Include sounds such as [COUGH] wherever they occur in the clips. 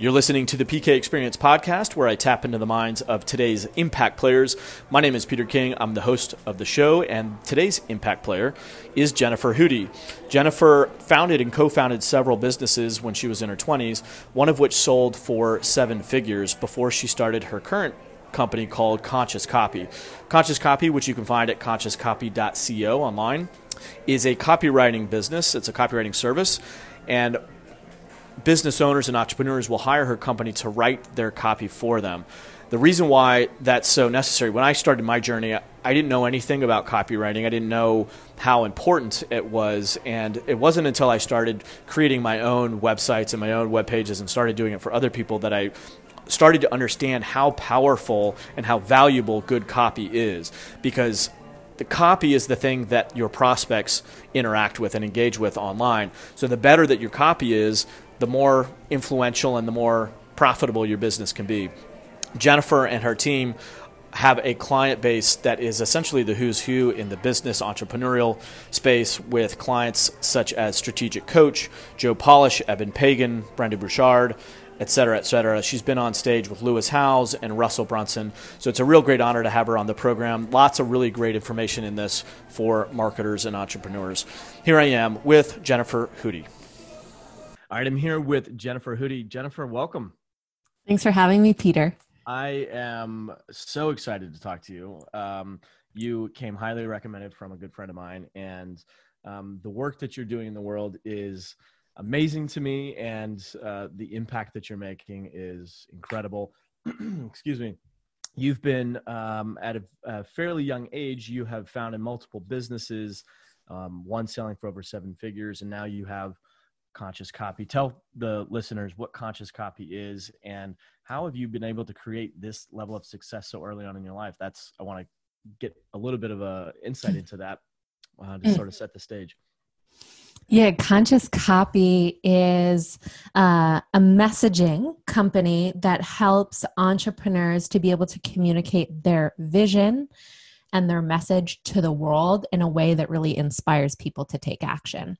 You're listening to the PK Experience podcast, where I tap into the minds of today's impact players. My name is Peter King. I'm the host of the show, and today's impact player is Jennifer Hudye. Jennifer founded and co founded several businesses when she was in her 20s, one of which sold for seven figures before she started her current company called Conscious Copy. Conscious Copy, which you can find at consciouscopy.co online, is a copywriting business, it's a copywriting service. And business owners and entrepreneurs will hire her company to write their copy for them. The reason why that's so necessary, when I started my journey, I didn't know anything about copywriting. I didn't know how important it was. And it wasn't until I started creating my own websites and my own web pages and started doing it for other people that I started to understand how powerful and how valuable good copy is. Because the copy is the thing that your prospects interact with and engage with online. So the better that your copy is, the more influential and the more profitable your business can be. Jennifer and her team have a client base that is essentially the who's who in the business entrepreneurial space with clients such as Strategic Coach, Joe Polish, Eben Pagan, Brendon Burchard, et cetera, et cetera. She's been on stage with Lewis Howes and Russell Brunson. So it's a real great honor to have her on the program. Lots of really great information in this for marketers and entrepreneurs. Here I am with Jennifer Hudye. All right, I'm here with Jennifer Hudye. Jennifer, welcome. Thanks for having me, Peter. I am so excited to talk to you. Um, you came highly recommended from a good friend of mine, and um, the work that you're doing in the world is amazing to me, and uh, the impact that you're making is incredible. [CLEARS THROAT] Excuse me. You've been um, at a, a, fairly young age. You have founded multiple businesses, um, one selling for over seven figures, and now you have conscious copy. Tell the listeners what conscious copy is and how have you been able to create this level of success so early on in your life? That's i want to get a little bit of a insight into that uh, to sort of set the stage. Yeah, Conscious Copy is uh, a messaging company that helps entrepreneurs to be able to communicate their vision and their message to the world in a way that really inspires people to take action.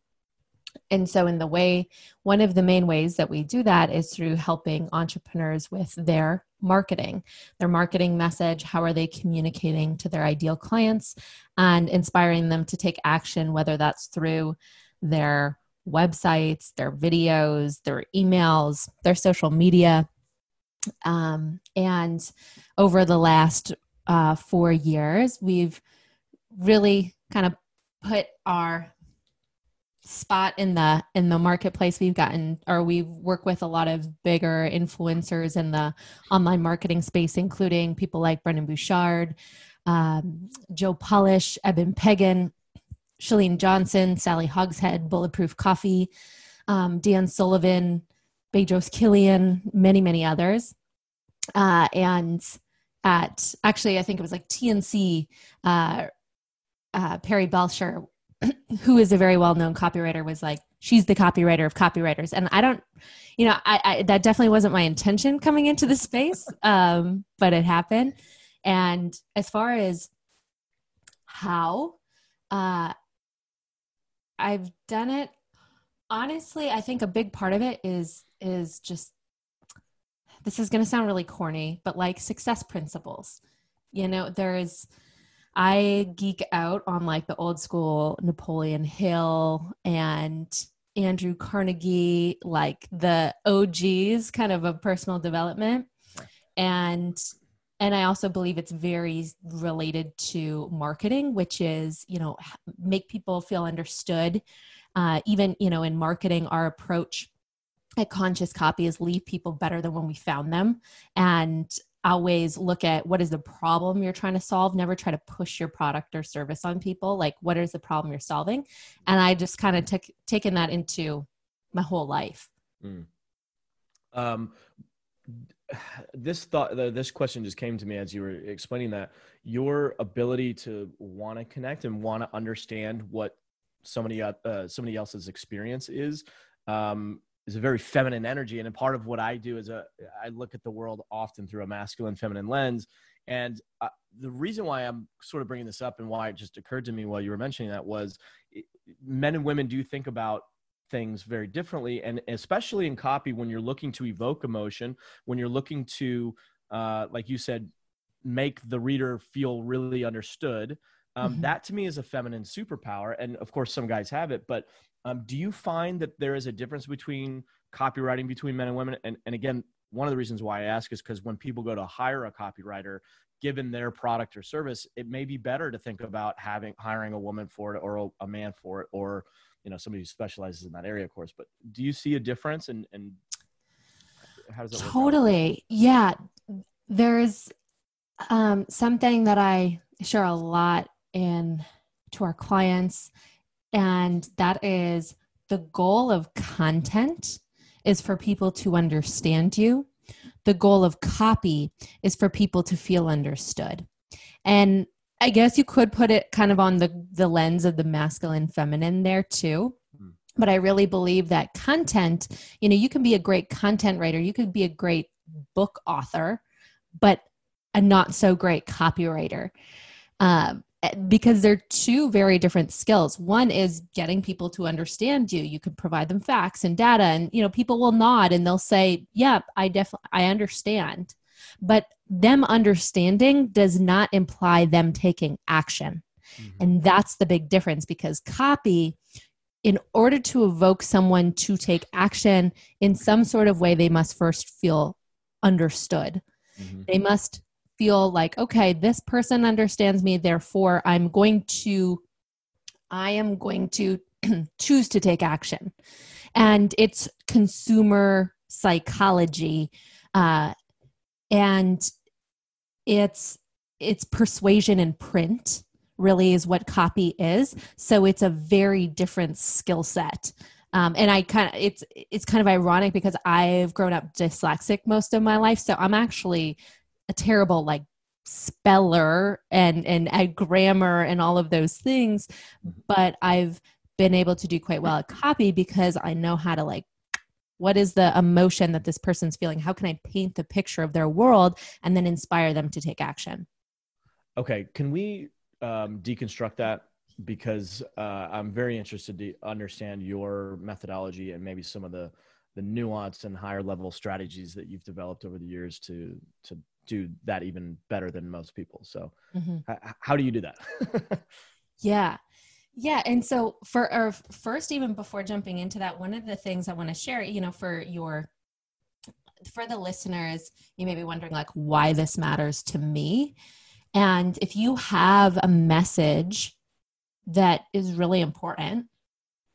And so, in the way, one of the main ways that we do that is through helping entrepreneurs with their marketing, their marketing message. How are they communicating to their ideal clients and inspiring them to take action, whether that's through their websites, their videos, their emails, their social media. Um, and over the last uh, four years, we've really kind of put our spot in the in the marketplace. We've gotten or we work with a lot of bigger influencers in the online marketing space including people like brendon burchard um, joe polish eben pagan shalene johnson sally hogshead bulletproof coffee um, dan sullivan bedros keuilian many many others. Uh, and at actually i think it was like tnc uh, uh, perry belcher [CLEARS THROAT] who is a very well known copywriter, was like, she's the copywriter of copywriters. And I don't, you know, I, I that definitely wasn't my intention coming into the space, [LAUGHS] um, but it happened. And as far as how, uh, I've done it. Honestly, I think a big part of it is is just this is going to sound really corny, but like success principles. You know, there is I geek out on like the old school Napoleon Hill and Andrew Carnegie, like the OGs kind of a personal development. And and I also believe it's very related to marketing, which is, you know, make people feel understood. Uh, even, you know, in marketing, our approach at conscious copy is leave people better than when we found them and always look at what is the problem you're trying to solve never try to push your product or service on people like what is the problem you're solving and i just kind of took taken that into my whole life mm. um, this thought this question just came to me as you were explaining that your ability to want to connect and want to understand what somebody uh, somebody else's experience is um, is a very feminine energy and a part of what i do is a i look at the world often through a masculine feminine lens. And uh, the reason why i'm sort of bringing this up and why it just occurred to me while you were mentioning that was it, men and women do think about things very differently. And especially in copy when you're looking to evoke emotion when you're looking to uh, like you said make the reader feel really understood um, mm-hmm. that to me is a feminine superpower. And of course some guys have it but um, do you find that there is a difference between copywriting between men and women? And, and again one of the reasons why i ask is because when people go to hire a copywriter given their product or service it may be better to think about having hiring a woman for it or a, man for it or you know somebody who specializes in that area of course. But do you see a difference and and how does that totally. Yeah. There's um, something that i share a lot in to our clients and that is the goal of content is for people to understand you the goal of copy is for people to feel understood and I guess you could put it kind of on the the lens of the masculine feminine there too. Mm. But I really believe that content, you know, you can be a great content writer, you could be a great book author, but a not so great copywriter. Um, because they're two very different skills. One is getting people to understand you. You can provide them facts and data and you know people will nod and they'll say, "Yep, I definitely I understand." But them understanding does not imply them taking action. Mm-hmm. And that's the big difference because copy, in order to evoke someone to take action in some sort of way, they must first feel understood. Mm-hmm. They must feel like, okay, this person understands me, therefore I'm going to, I am going to [CLEARS THROAT] choose to take action. And it's consumer psychology. Uh, and it's it's persuasion in print really is what copy is so it's a very different skill set um, and i kind of it's it's kind of ironic because i've grown up dyslexic most of my life so i'm actually a terrible like speller and and at grammar and all of those things but i've been able to do quite well at copy because i know how to like what is the emotion that this person's feeling? How can i paint the picture of their world and then inspire them to take action? Okay can we um, deconstruct that? Because uh, i'm very interested to understand your methodology and maybe some of the the nuance and higher level strategies that you've developed over the years to to do that even better than most people so mm-hmm. h- how do you do that [LAUGHS] yeah yeah, and so for our first, even before jumping into that, one of the things I want to share, you know, for your for the listeners, you may be wondering like why this matters to me. And if you have a message that is really important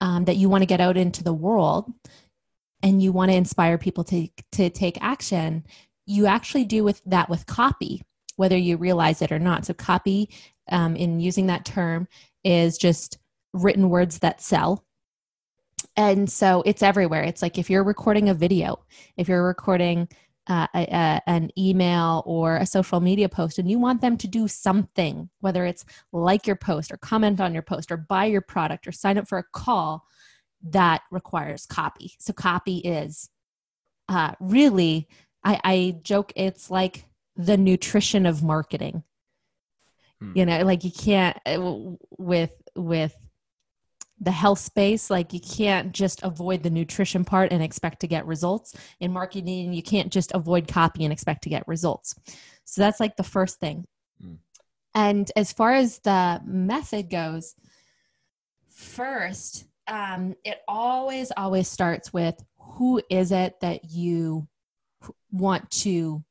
um, that you want to get out into the world and you want to inspire people to to take action, you actually do with that with copy, whether you realize it or not. So copy, um, in using that term, is just written words that sell. And so it's everywhere. It's like if you're recording a video, if you're recording uh, a, a, an email or a social media post and you want them to do something, whether it's like your post or comment on your post or buy your product or sign up for a call, that requires copy. So copy is uh, really, I, I joke, it's like the nutrition of marketing. Hmm. You know, like you can't uh, with with the health space like you can't just avoid the nutrition part and expect to get results in marketing you can't just avoid copy and expect to get results so that's like the first thing mm. and as far as the method goes first um, it always always starts with who is it that you want to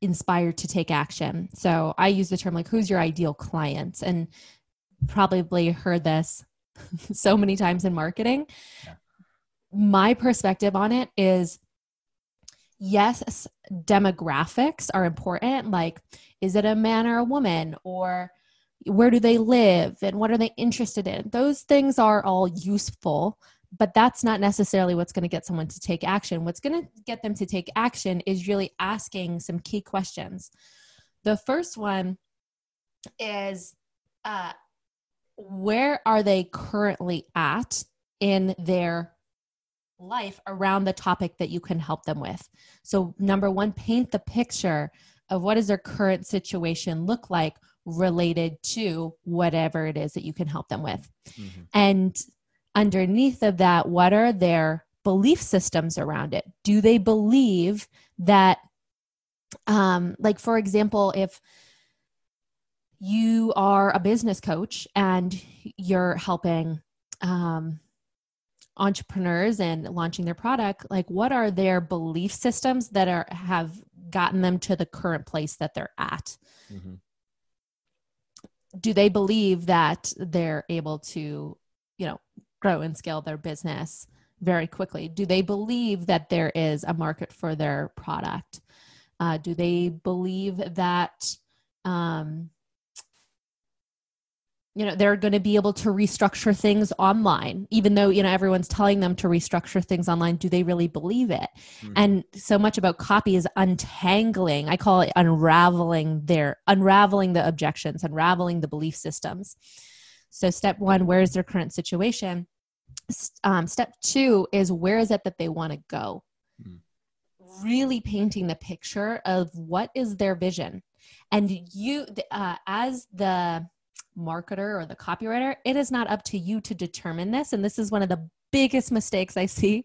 inspire to take action so i use the term like who's your ideal client and probably heard this [LAUGHS] so many times in marketing. Yeah. My perspective on it is yes, demographics are important. Like, is it a man or a woman? Or where do they live? And what are they interested in? Those things are all useful, but that's not necessarily what's going to get someone to take action. What's going to get them to take action is really asking some key questions. The first one is uh, where are they currently at in their life around the topic that you can help them with. So number 1 paint the picture of what does their current situation look like related to whatever it is that you can help them with. Mm-hmm. And underneath of that, what are their belief systems around it? Do they believe that, um, like, for example, if you are a business coach and you're helping um, entrepreneurs and launching their product like what are their belief systems that are have gotten them to the current place that they're at mm-hmm. do they believe that they're able to grow and scale their business very quickly. Do they believe that there is a market for their product? Uh, do they believe that um, you know they're going to be able to restructure things online? Even though you know everyone's telling them to restructure things online do they really believe it? Mm-hmm. and so much about copy is untangling i call it unraveling their unraveling the objections unraveling the belief systems. So step one where is their current situation um, step two is where is it that they want to go mm-hmm. really painting the picture of what is their vision and you uh, as the marketer or the copywriter, it is not up to you to determine this. And this is one of the biggest mistakes I see,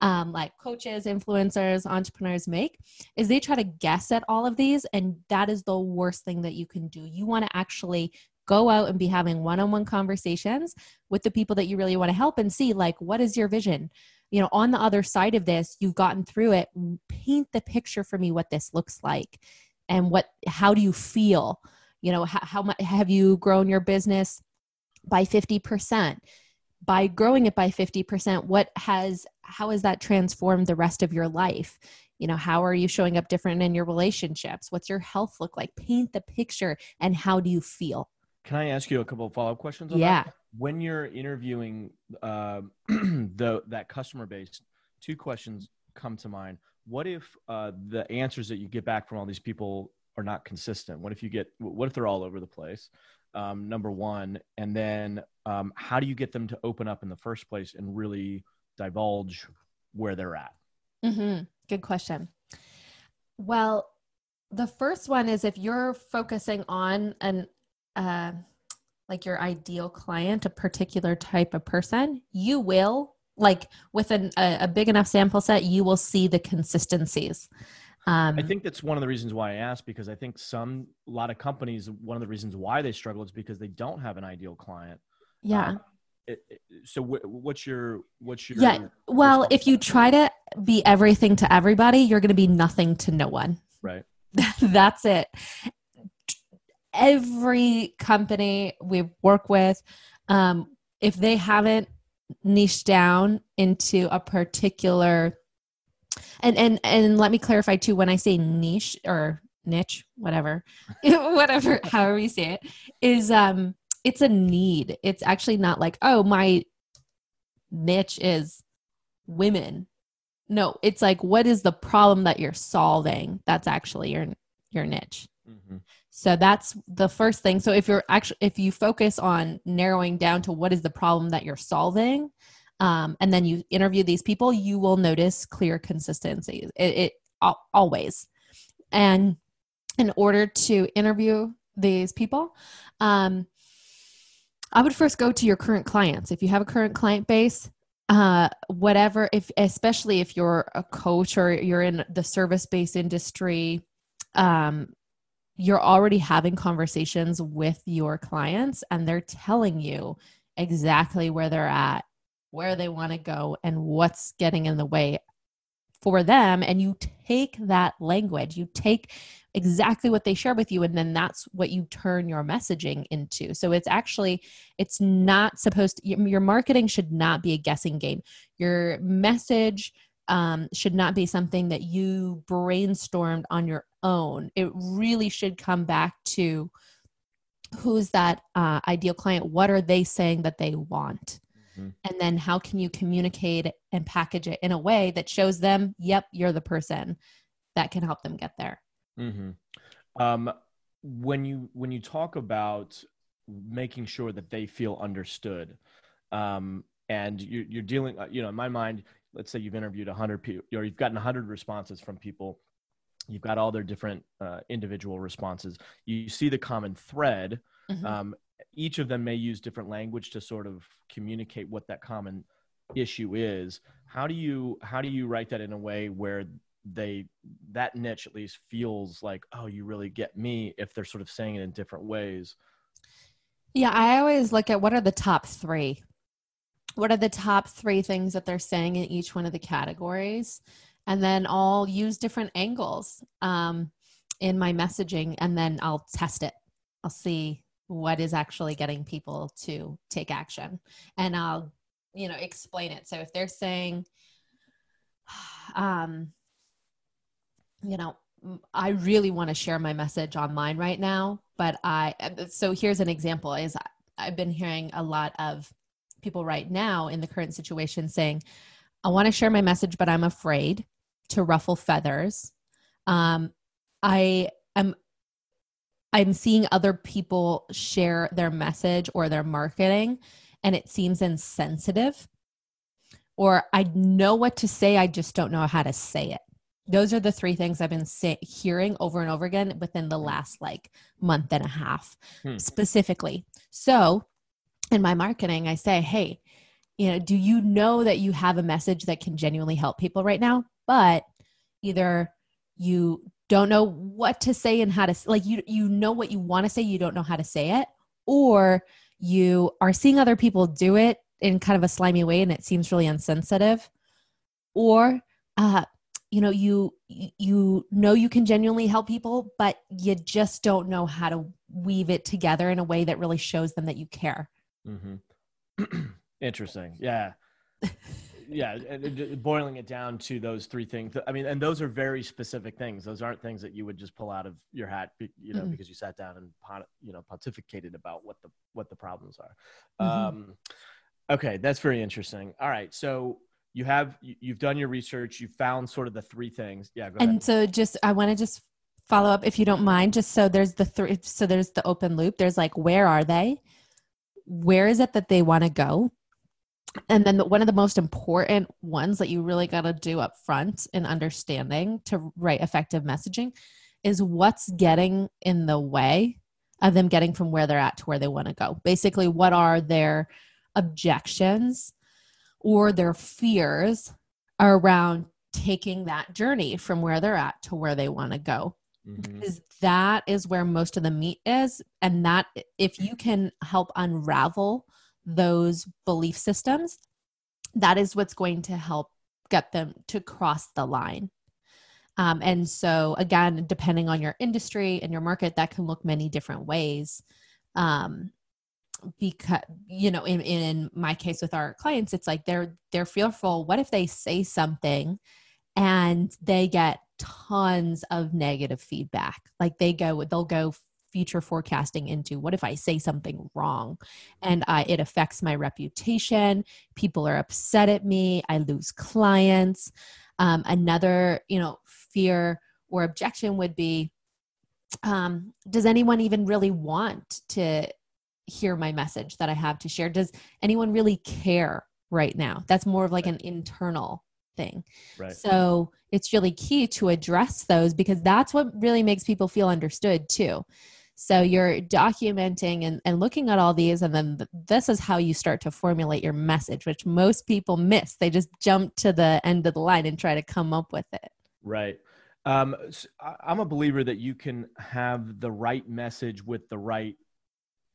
um, like coaches, influencers, entrepreneurs make, is they try to guess at all of these. And that is the worst thing that you can do. You want to actually go out and be having one-on-one conversations with the people that you really want to help and see like what is your vision? You know on the other side of this you've gotten through it. Paint the picture for me what this looks like and what how do you feel? You know how, how much have you grown your business by 50% by growing it by 50% what has how has that transformed the rest of your life? You know how are you showing up different in your relationships? What's your health look like? Paint the picture and how do you feel can i ask you a couple of follow-up questions yeah that? when you're interviewing uh, [CLEARS THROAT] the that customer base two questions come to mind what if uh, the answers that you get back from all these people are not consistent? What if you get, what if they're all over the place? Um, number one. And then um, how do you get them to open up in the first place and really divulge where they're at? Mm-hmm. Good question. Well, the first one is if you're focusing on an, uh, like your ideal client, a particular type of person, you will like with an, a, a big enough sample set, you will see the consistencies. Um, I think that's one of the reasons why I asked because I think some a lot of companies one of the reasons why they struggle is because they don't have an ideal client. Yeah. Um, it, it, so what's your what's your yeah well if you try to be everything to everybody you're going to be nothing to no one right [LAUGHS] that's it every company we work with um, if they haven't niched down into a particular and and and let me clarify too when i say niche or niche whatever [LAUGHS] whatever however you say it is um it's a need. It's actually not like oh my niche is women. No it's like what is the problem that you're solving that's actually your your niche? Mm-hmm. So that's the first thing so if you're actually if you focus on narrowing down to what is the problem that you're solving um, and then you interview these people, you will notice clear consistency. It, it always. And in order to interview these people, um, I would first go to your current clients. If you have a current client base, uh, whatever, if especially if you're a coach or you're in the service based industry, um, you're already having conversations with your clients and they're telling you exactly where they're at where they want to go and what's getting in the way for them. And you take that language you take exactly what they share with you and then that's what you turn your messaging into. So it's actually it's not supposed to your marketing should not be a guessing game. Your message um, should not be something that you brainstormed on your own it really should come back to who's that uh, ideal client what are they saying that they want Mm-hmm. And then how can you communicate and package it in a way that shows them, yep, you're the person that can help them get there. Mm-hmm. Um, when you when you talk about making sure that they feel understood, um, and you, you're dealing, uh, you know, in my mind, let's say you've interviewed 100 people or you've gotten 100 responses from people you've got all their different uh, individual responses. You see the common thread mm-hmm. um, each of them may use different language to sort of communicate what that common issue is. How do you how do you write that in a way where they that niche at least feels like oh you really get me if they're sort of saying it in different ways? Yeah i always look at what are the top three? What are the top three things that they're saying in each one of the categories and then i'll use different angles um, in my messaging and then i'll test it. I'll see what is actually getting people to take action. And i'll you know explain it. So if they're saying [SIGHS] um you know i really want to share my message online right now but i so here's an example is i've been hearing a lot of people right now in the current situation saying i want to share my message but i'm afraid to ruffle feathers um i am I'm seeing other people share their message or their marketing and it seems insensitive. Or I know what to say, I just don't know how to say it. Those are the three things I've been say- hearing over and over again within the last like month and a half, hmm. specifically. So, in my marketing, I say, hey, you know, do you know that you have a message that can genuinely help people right now? But either you don't know what to say and how to like you you know what you want to say you don't know how to say it or you are seeing other people do it in kind of a slimy way and it seems really insensitive or uh you know you you know you can genuinely help people but you just don't know how to weave it together in a way that really shows them that you care. Mm-hmm. [CLEARS THROAT] interesting. Yeah [LAUGHS] yeah, boiling it down to those three things. I mean, and those are very specific things. Those aren't things that you would just pull out of your hat, you know, mm-hmm. because you sat down and you know pontificated about what the what the problems are. Mm-hmm. Um, okay, that's very interesting. All right, so you have you've done your research. You found sort of the three things. Yeah, and ahead. so just I want to just follow up if you don't mind. Just so there's the three. So there's the open loop. There's like where are they? Where is it that they want to go? And then the, one of the most important ones that you really got to do up front in understanding to write effective messaging is what's getting in the way of them getting from where they're at to where they want to go basically what are their objections or their fears around taking that journey from where they're at to where they want to go mm-hmm. because that is where most of the meat is and that if you can help unravel those belief systems, that is what's going to help get them to cross the line. Um, and so, again, depending on your industry and your market, that can look many different ways. Um, because you know, in, in my case with our clients, it's like they're they're fearful. What if they say something and they get tons of negative feedback? Like they go, they'll go future forecasting into what if I say something wrong and I, it affects my reputation? People are upset at me. I lose clients. Um, another, you know, fear or objection would be, um, does anyone even really want to hear my message that I have to share? Does anyone really care right now? That's more of like an internal thing. Right. So it's really key to address those because that's what really makes people feel understood too. So you're documenting and, and looking at all these, and then th- this is how you start to formulate your message, which most people miss. They just jump to the end of the line and try to come up with it. Right. Um, so I'm a believer that you can have the right message with the right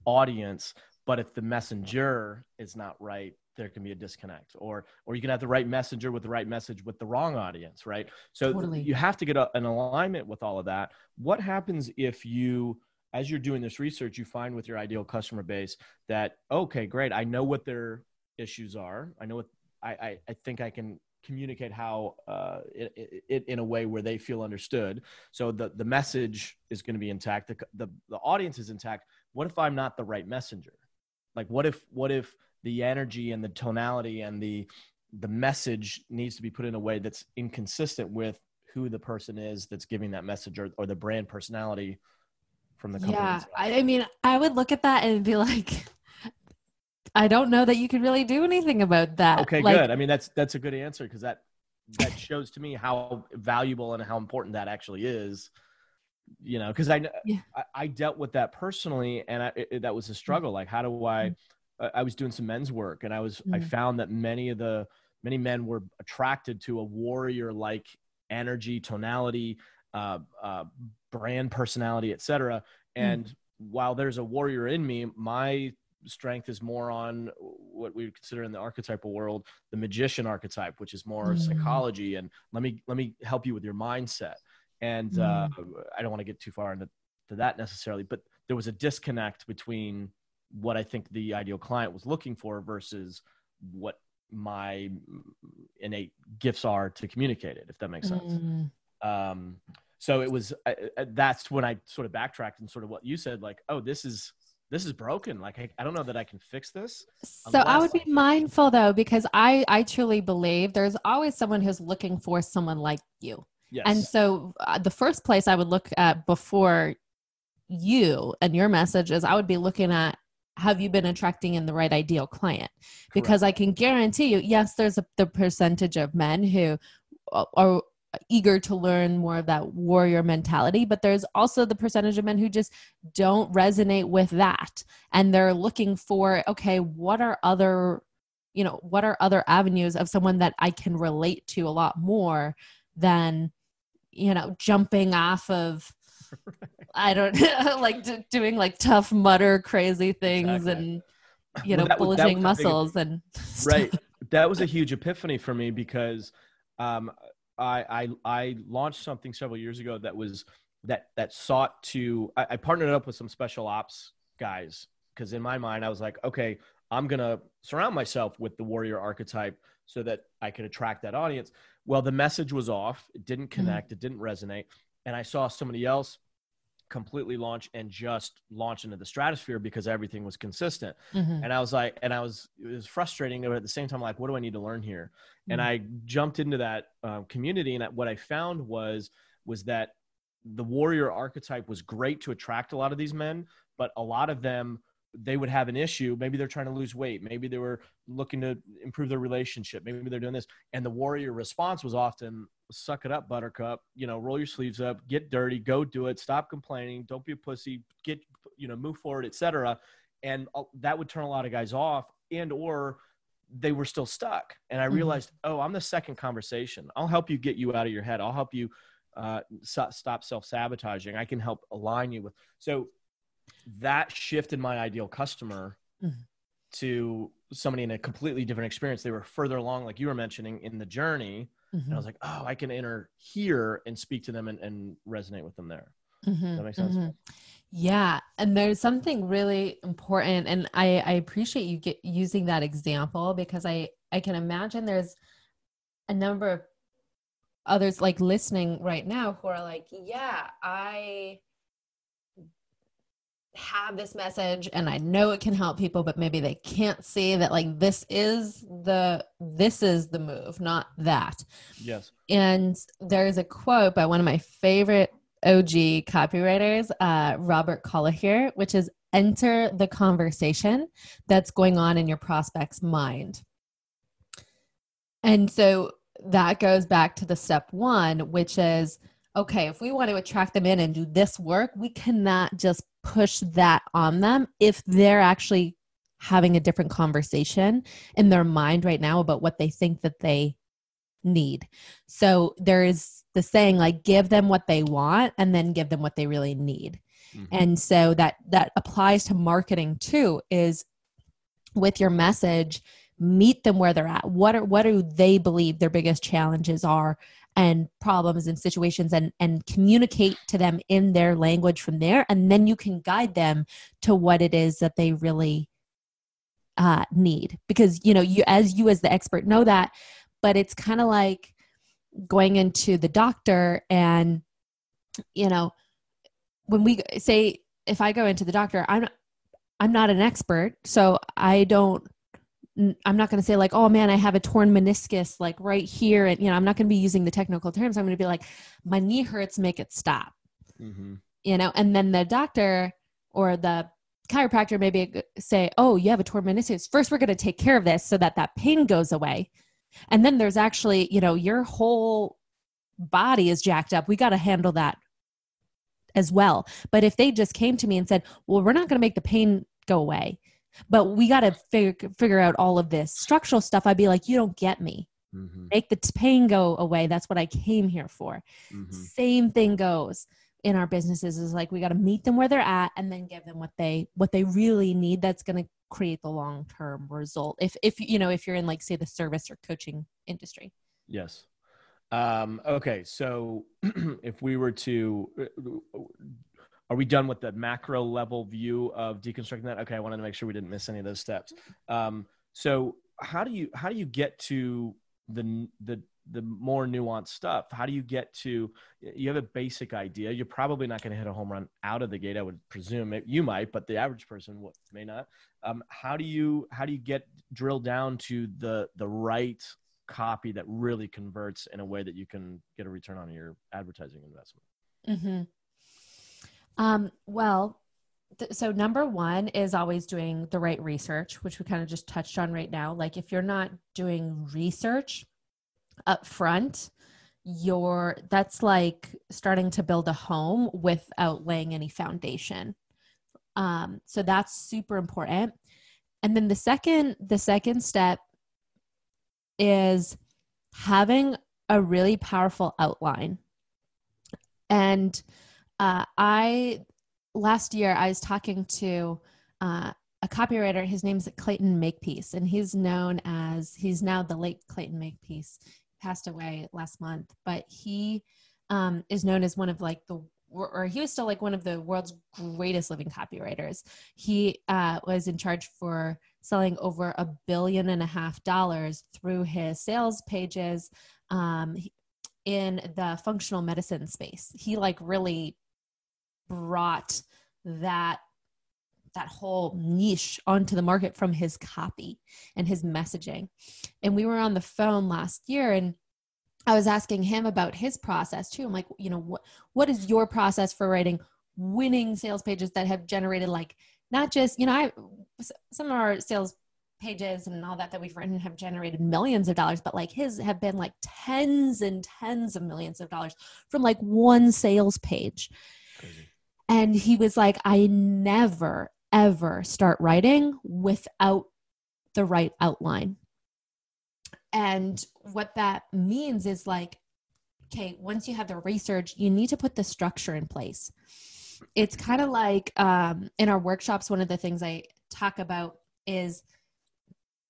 audience, but if the messenger is not right, there can be a disconnect or or you can have the right messenger with the right message with the wrong audience right so totally. you have to get a, an alignment with all of that what happens if you as you're doing this research, you find with your ideal customer base that, okay, great. I know what their issues are. I know what I, I, I think I can communicate how uh, it, it, in a way where they feel understood. So the, the message is going to be intact. The, the, the audience is intact. What if I'm not the right messenger? Like what if, what if the energy and the tonality and the, the message needs to be put in a way that's inconsistent with who the person is that's giving that message or, or the brand personality from the company. Yeah, I mean, I would look at that and be like, [LAUGHS] I don't know that you could really do anything about that. Okay, like, good. I mean, that's that's a good answer because that that shows to me how valuable and how important that actually is. you know because I, yeah. I, I dealt with that personally and I, it, that was a struggle like how do i mm-hmm. i was doing some men's work and i was mm-hmm. i found that many of the many men were attracted to a warrior like energy tonality uh, uh, brand personality etc mm. and mm-hmm. while there's a warrior in me my strength is more on what we would consider in the archetypal world the magician archetype which is more mm-hmm. psychology and let me let me help you with your mindset and uh, mm. I don't want to get too far into that necessarily, but there was a disconnect between what I think the ideal client was looking for versus what my innate gifts are to communicate it, if that makes sense. Mm. Um, so it was uh, that's when I sort of backtracked and sort of what you said, like, oh, this is this is broken. Like I, I don't know that I can fix this. So I would be mindful though, because I I truly believe there's always someone who's looking for someone like you. Yes. And so uh, the first place I would look at before you and your message is I would be looking at have you been attracting in the right ideal client? Because Correct. I can guarantee you, yes, there's a, the percentage of men who are eager to learn more of that warrior mentality, but there's also the percentage of men who just don't resonate with that. And they're looking for, okay, what are other, you know, what are other avenues of someone that I can relate to a lot more than you know, jumping off of, [LAUGHS] I don't [LAUGHS] like d- doing like Tough Mudder crazy things exactly. and, [CLEARS THROAT] you know, well, bulging muscles big, and. [LAUGHS] Stuff. Right. That was a huge epiphany for me because um, I, I, I launched something several years ago that was that that sought to I, I partnered up with some special ops guys because in my mind I was like, okay, I'm gonna surround myself with the warrior archetype so that I could attract that audience. Well, the message was off. It didn't mm-hmm. connect. Mm-hmm. It didn't resonate. And I saw somebody else completely launch and just launch into the stratosphere because everything was consistent. Mm-hmm. And I was like, and I was, it was frustrating, but at the same time, like, what do I need to learn here? Mm-hmm. And I jumped into that um, community. And what I found was, was that the warrior archetype was great to attract a lot of these men, but a lot of them they would have an issue. Maybe they're trying to lose weight. Maybe they were looking to improve their relationship. Maybe they're doing this. And the warrior response was often suck it up, buttercup, you know, roll your sleeves up, get dirty, go do it, stop complaining, don't be a pussy, get, you know, move forward, etc. And uh, that would turn a lot of guys off and, or they were still stuck. And I mm-hmm. realized, mm-hmm. oh, I'm the second conversation. I'll help you get you out of your head. I'll help you uh, stop self sabotaging. I can help align you with. So that shifted my ideal customer mm-hmm. to somebody in a completely different experience. They were further along, like you were mentioning, in the journey. Mm-hmm. And I was like, oh, I can enter here and speak to them and, and resonate with them there. Mm-hmm. that makes sense? Mm-hmm. Yeah. And there's something really important. And I, I appreciate you get using that example because I, I can imagine there's a number of others like listening right now who are like, yeah, I have this message and I know it can help people, but maybe they can't see that like this is the this is the move, not that. Yes. And there's a quote by one of my favorite OG copywriters, uh, Robert Collier, which is enter the conversation that's going on in your prospect's mind. And so that goes back to the step one, which is okay, if we want to attract them in and do this work, we cannot just push that on them if they're actually having a different conversation in their mind right now about what they think that they need. So there is the saying like give them what they want and then give them what they really need. Mm-hmm. And so that that applies to marketing too is with your message meet them where they're at. What are what do they believe their biggest challenges are and problems and situations and and communicate to them in their language from there. And then you can guide them to what it is that they really uh, need. Because you know you as you as the expert know that but it's kind of like going into the doctor and you know when we say if i go into the doctor i'm i'm not an expert so i don't I'm not going to say like, oh man, I have a torn meniscus like right here. And, you know, I'm not going to be using the technical terms. I'm going to be like, my knee hurts, make it stop. Mm-hmm. You know, and then the doctor or the chiropractor maybe say, oh, you have a torn meniscus. First, we're going to take care of this so that that pain goes away. And then there's actually, you know, your whole body is jacked up. We got to handle that as well. But if they just came to me and said, "Well, we're not going to make the pain go away, but we got to figure figure out all of this structural stuff," I'd be like, "You don't get me." Mm-hmm. Make the pain go away. That's what I came here for. Mm-hmm. Same thing goes in our businesses is like we got to meet them where they're at and then give them what they what they really need that's going to create the long term result if if you know if you're in like say the service or coaching industry yes um okay so [CLEARS THROAT] if we were to are we done with the macro level view of deconstructing that? Okay i wanted to make sure we didn't miss any of those steps. Um so how do you how do you get to the the the more nuanced stuff? How do you get to you have a basic idea. You're probably not going to hit a home run out of the gate i would presume. You might but the average person may not. Um, how do you how do you get drilled down to the the right copy that really converts in a way that you can get a return on your advertising investment? Mm-hmm. Um, well th- so number one is always doing the right research which we kind of just touched on right now. Like if you're not doing research up front you're that's like starting to build a home without laying any foundation. Um, so that's super important. And then the second the second step is having a really powerful outline. And uh, i last year i was talking to uh, a copywriter his name's clayton makepeace and he's known as he's now the late clayton makepeace passed away last month, but he um, is known as one of like the or he was still like one of the world's greatest living copywriters. He uh, was in charge for selling over a billion and a half dollars through his sales pages um, in the functional medicine space. He like really brought that that whole niche onto the market from his copy and his messaging. And we were on the phone last year and I was asking him about his process too. I'm like, you know, what what is your process for writing winning sales pages that have generated like not just, you know, I some of our sales pages and all that that we've written have generated millions of dollars, but like his have been like tens and tens of millions of dollars from like one sales page. Crazy. And he was like, I never ever start writing without the right outline. And what that means is like, okay, once you have the research, you need to put the structure in place. It's kind of like um, in our workshops, one of the things I talk about is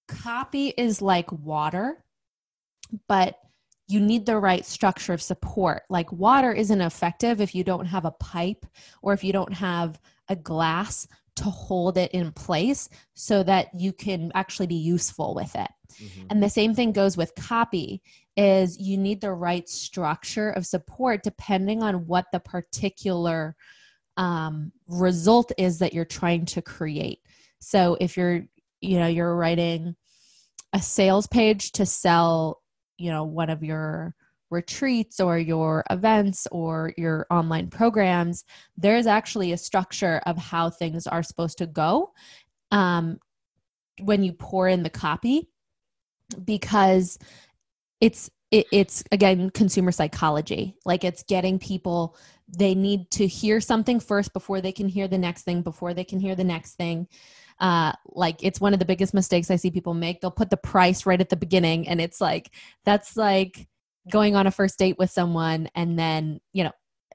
copy is like water, but you need the right structure of support. Like water isn't effective if you don't have a pipe or if you don't have a glass to hold it in place so that you can actually be useful with it. Mm-hmm. And the same thing goes with copy is you need the right structure of support depending on what the particular um, result is that you're trying to create. So if you're you know you're writing a sales page to sell you know one of your retreats or your events or your online programs, there's actually a structure of how things are supposed to go um, when you pour in the copy because it's it, it's again consumer psychology. Like it's getting people they need to hear something first before they can hear the next thing before they can hear the next thing uh, like it's one of the biggest mistakes i see people make. They'll put the price right at the beginning and it's like that's like going on a first date with someone and then you know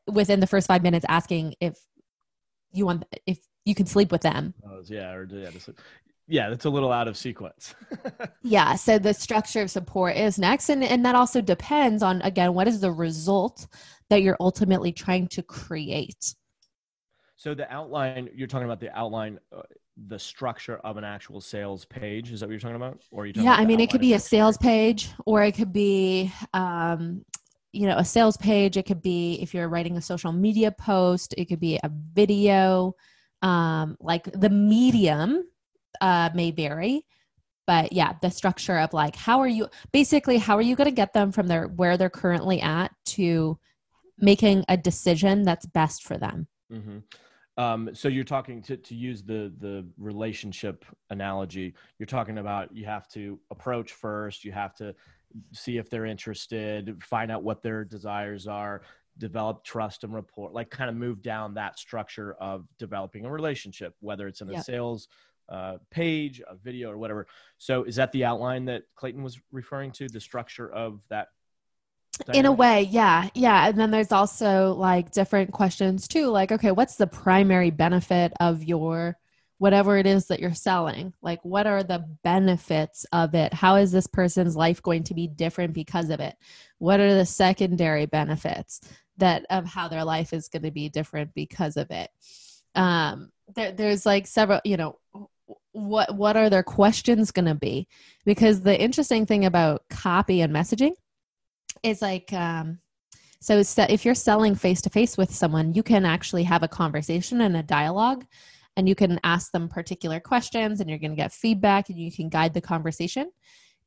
within the first five minutes asking if you want if you can sleep with them. Yeah or yeah, just, yeah that's a little out of sequence. [LAUGHS] Yeah so the structure of support is next and and that also depends on again what is the result that you're ultimately trying to create. So the outline you're talking about the outline uh, the structure of an actual sales page. Is that what you're talking about? Or you're talking about? yeah, I mean, it could be a sales page, or it could be, um, you know, a sales page. It could be if you're writing a social media post. It could be a video. Um, like the medium uh, may vary, but yeah, the structure of like how are you basically how are you going to get them from their where they're currently at to making a decision that's best for them. Mm-hmm. Um, so you're talking to, to use the the relationship analogy. You're talking about you have to approach first. You have to see if they're interested, find out what their desires are, develop trust and rapport, like kind of move down that structure of developing a relationship, whether it's in a Yep. sales uh, page, a video, or whatever. So, is that the outline that Clayton was referring to? The structure of that. In a way yeah yeah and then there's also like different questions too like okay what's the primary benefit of your whatever it is that you're selling? Like what are the benefits of it? How is this person's life going to be different because of it? What are the secondary benefits that of how their life is going to be different because of it? Um there, there's like several you know what what are their questions going to be? Because the interesting thing about copy and messaging is like um so if you're selling face to face with someone you can actually have a conversation and a dialogue and you can ask them particular questions and you're going to get feedback and you can guide the conversation.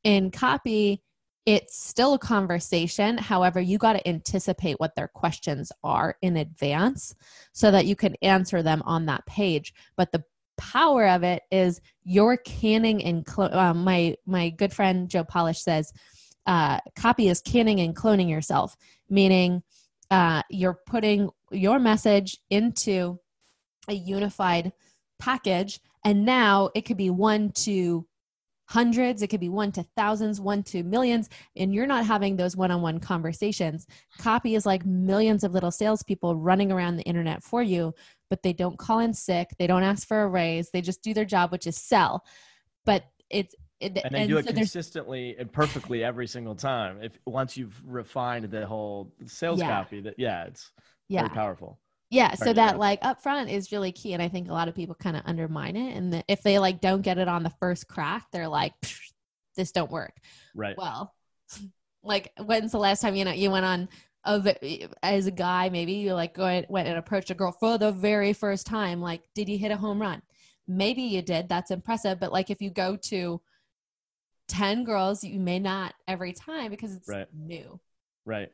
In copy it's still a conversation however you got to anticipate what their questions are in advance so that you can answer them on that page. But the power of it is you're canning and clo- uh, my my good friend joe polish says uh, copy is canning and cloning yourself, meaning uh, you're putting your message into a unified package, and now it could be one to hundreds, it could be one to thousands, one to millions, and you're not having those one on one conversations. Copy is like millions of little salespeople running around the internet for you, but they don't call in sick, they don't ask for a raise, they just do their job, which is sell. But it's it, and they do it so consistently and perfectly every single time. If once you've refined the whole sales Yeah. copy, that yeah, it's yeah very powerful. Yeah, so that like upfront is really key, and I think a lot of people kind of undermine it. And that if they like don't get it on the first crack, they're like, "This don't work." Right. Well, [LAUGHS] like when's the last time you know you went on a v- as a guy maybe you like go and- went and approached a girl for the very first time? Like, did you hit a home run? Maybe you did. That's impressive. But like if you go to ten girls, you may not every time because it's Right. new. Right.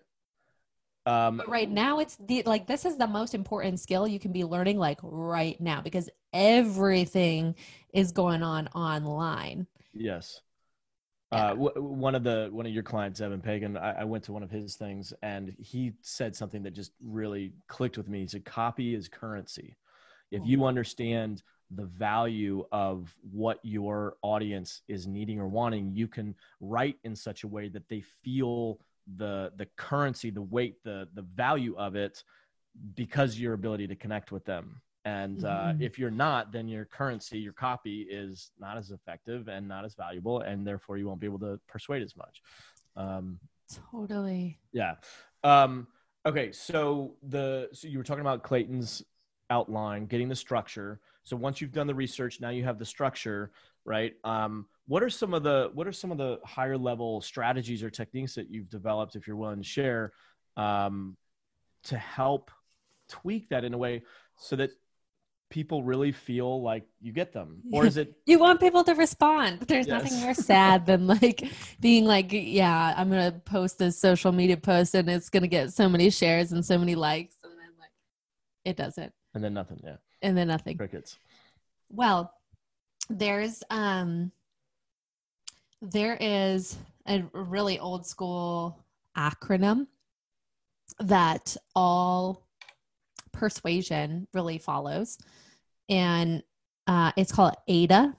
Um, But right now it's the like this is the most important skill you can be learning like right now because everything is going on online. Yes. Yeah. Uh, w- one of the one of your clients, Eben Pagan, I, I went to one of his things, and he said something that just really clicked with me. He said, "Copy is currency. If you understand the value of what your audience is needing or wanting, you can write in such a way that they feel the the currency, the weight, the the value of it, because your ability to connect with them." And uh, Mhm. if you're not, then your currency, your copy is not as effective and not as valuable, and therefore you won't be able to persuade as much. Um, Totally. yeah. Um, okay. So the so you were talking about Clayton's outline, getting the structure. So once you've done the research, now you have the structure, right? Um, what are some of the what are some of the higher level strategies or techniques that you've developed, if you're willing to share, um, to help tweak that in a way so that people really feel like you get them, or is it [LAUGHS] You want people to respond. There's Yes. nothing more sad than [LAUGHS] like being like, yeah, I'm gonna post this social media post and it's gonna get so many shares and so many likes, and then like it doesn't, and then nothing? Yeah, and then nothing. crickets. Well, there's um there is a really old school acronym that all persuasion really follows and uh, it's called AIDA,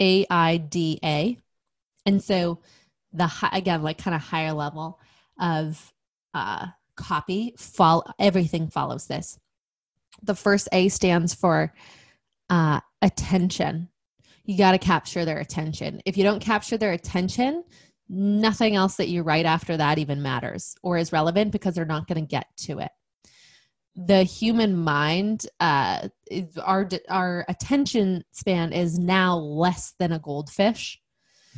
A I D A. And so the hi- again like kind of higher level of uh, copy follow everything follows this. The first A stands for uh, attention. You got to capture their attention. If you don't capture their attention, nothing else that you write after that even matters or is relevant because they're not going to get to it. The human mind, uh, is- our our attention span is now less than a goldfish.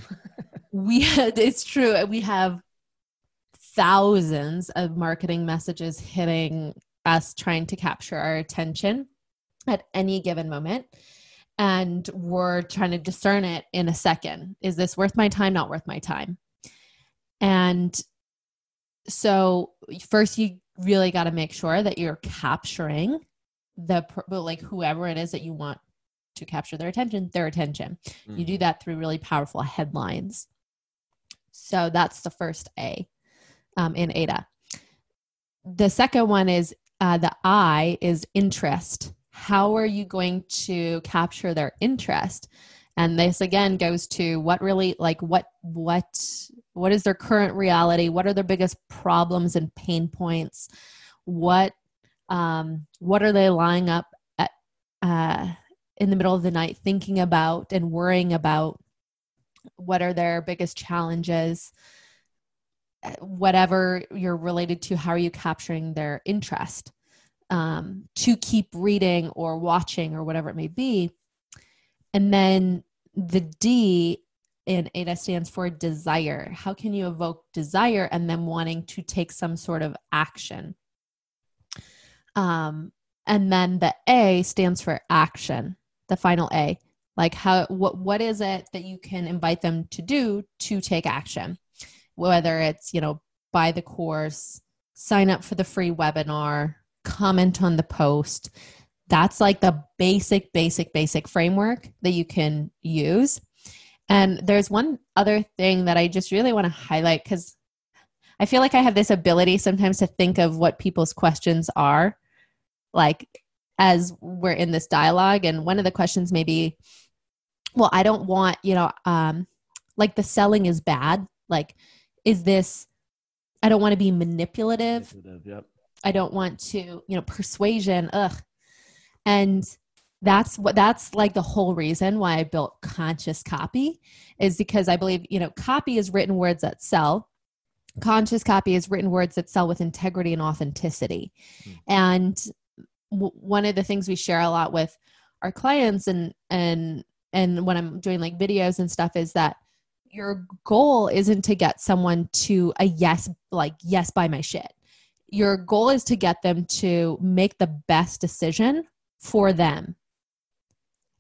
[LAUGHS] we it's true. We have thousands of marketing messages hitting us trying to capture our attention at any given moment and we're trying to discern it in a second. Is this worth my time not worth my time? And so first you really got to make sure that you're capturing the like whoever it is that you want to capture their attention their attention. You do that through really powerful headlines. So that's the first a um, in AIDA. The second one is uh, the I is interest. How are you going to capture their interest? And this again goes to what really like what what what is their current reality? What are their biggest problems and pain points? What um, what are they lying up at, uh, in the middle of the night thinking about and worrying about? What are their biggest challenges? Whatever you're related to, how are you capturing their interest um, to keep reading or watching or whatever it may be. And then the D in AIDA stands for desire. How can you evoke desire and then wanting to take some sort of action? Um, and then the A stands for action, the final A. Like how what what is it that you can invite them to do to take action? Whether it's, you know, buy the course, sign up for the free webinar, comment on the post. That's like the basic, basic, basic framework that you can use. And there's one other thing that I just really want to highlight because I feel like I have this ability sometimes to think of what people's questions are, like as we're in this dialogue. And one of the questions may be, well, I don't want, you know, um, like the selling is bad. Like, is this I don't want to be manipulative. manipulative yep. I don't want to, you know, persuasion, ugh. And that's what that's like the whole reason why I built conscious copy is because I believe, you know, copy is written words that sell. Conscious copy is written words that sell with integrity and authenticity. Mm. And w- one of the things we share a lot with our clients and and and when I'm doing like videos and stuff is that your goal isn't to get someone to a yes like yes buy my shit. Your goal is to get them to make the best decision for them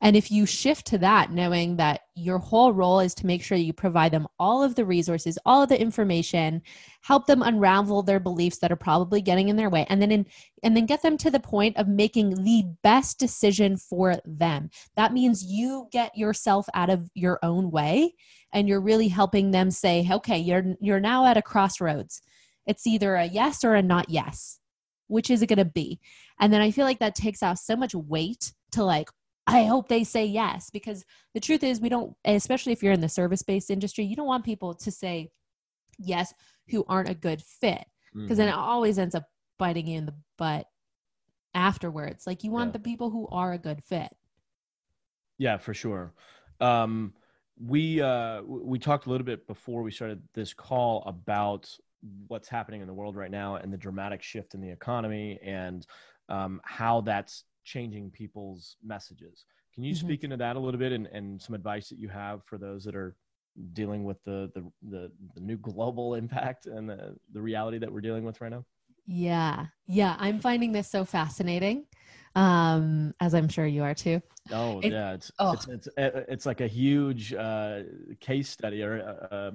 and if you shift to that, knowing that your whole role is to make sure you provide them all of the resources, all of the information, help them unravel their beliefs that are probably getting in their way, and then in, and then get them to the point of making the best decision for them. That means you get yourself out of your own way and you're really helping them say, okay, you're you're now at a crossroads. It's either a yes or a not yes. Which is it going to be? And then I feel like that takes out so much weight to like I hope they say yes because the truth is we don't especially if you're in the service-based industry, you don't want people to say yes who aren't a good fit because mm-hmm. then it always ends up biting you in the butt afterwards. Like you want yeah. the people who are a good fit. Yeah, for sure. Um we uh we talked a little bit before we started this call about what's happening in the world right now and the dramatic shift in the economy and um, how that's changing people's messages. Can you mm-hmm. speak into that a little bit and, and some advice that you have for those that are dealing with the, the, the, the new global [LAUGHS] impact and the, the reality that we're dealing with right now? Yeah. Yeah. I'm finding this so fascinating. Um, as I'm sure you are too. Oh it, yeah. It's, oh. it's, it's, it's, like a huge, uh, case study or, uh,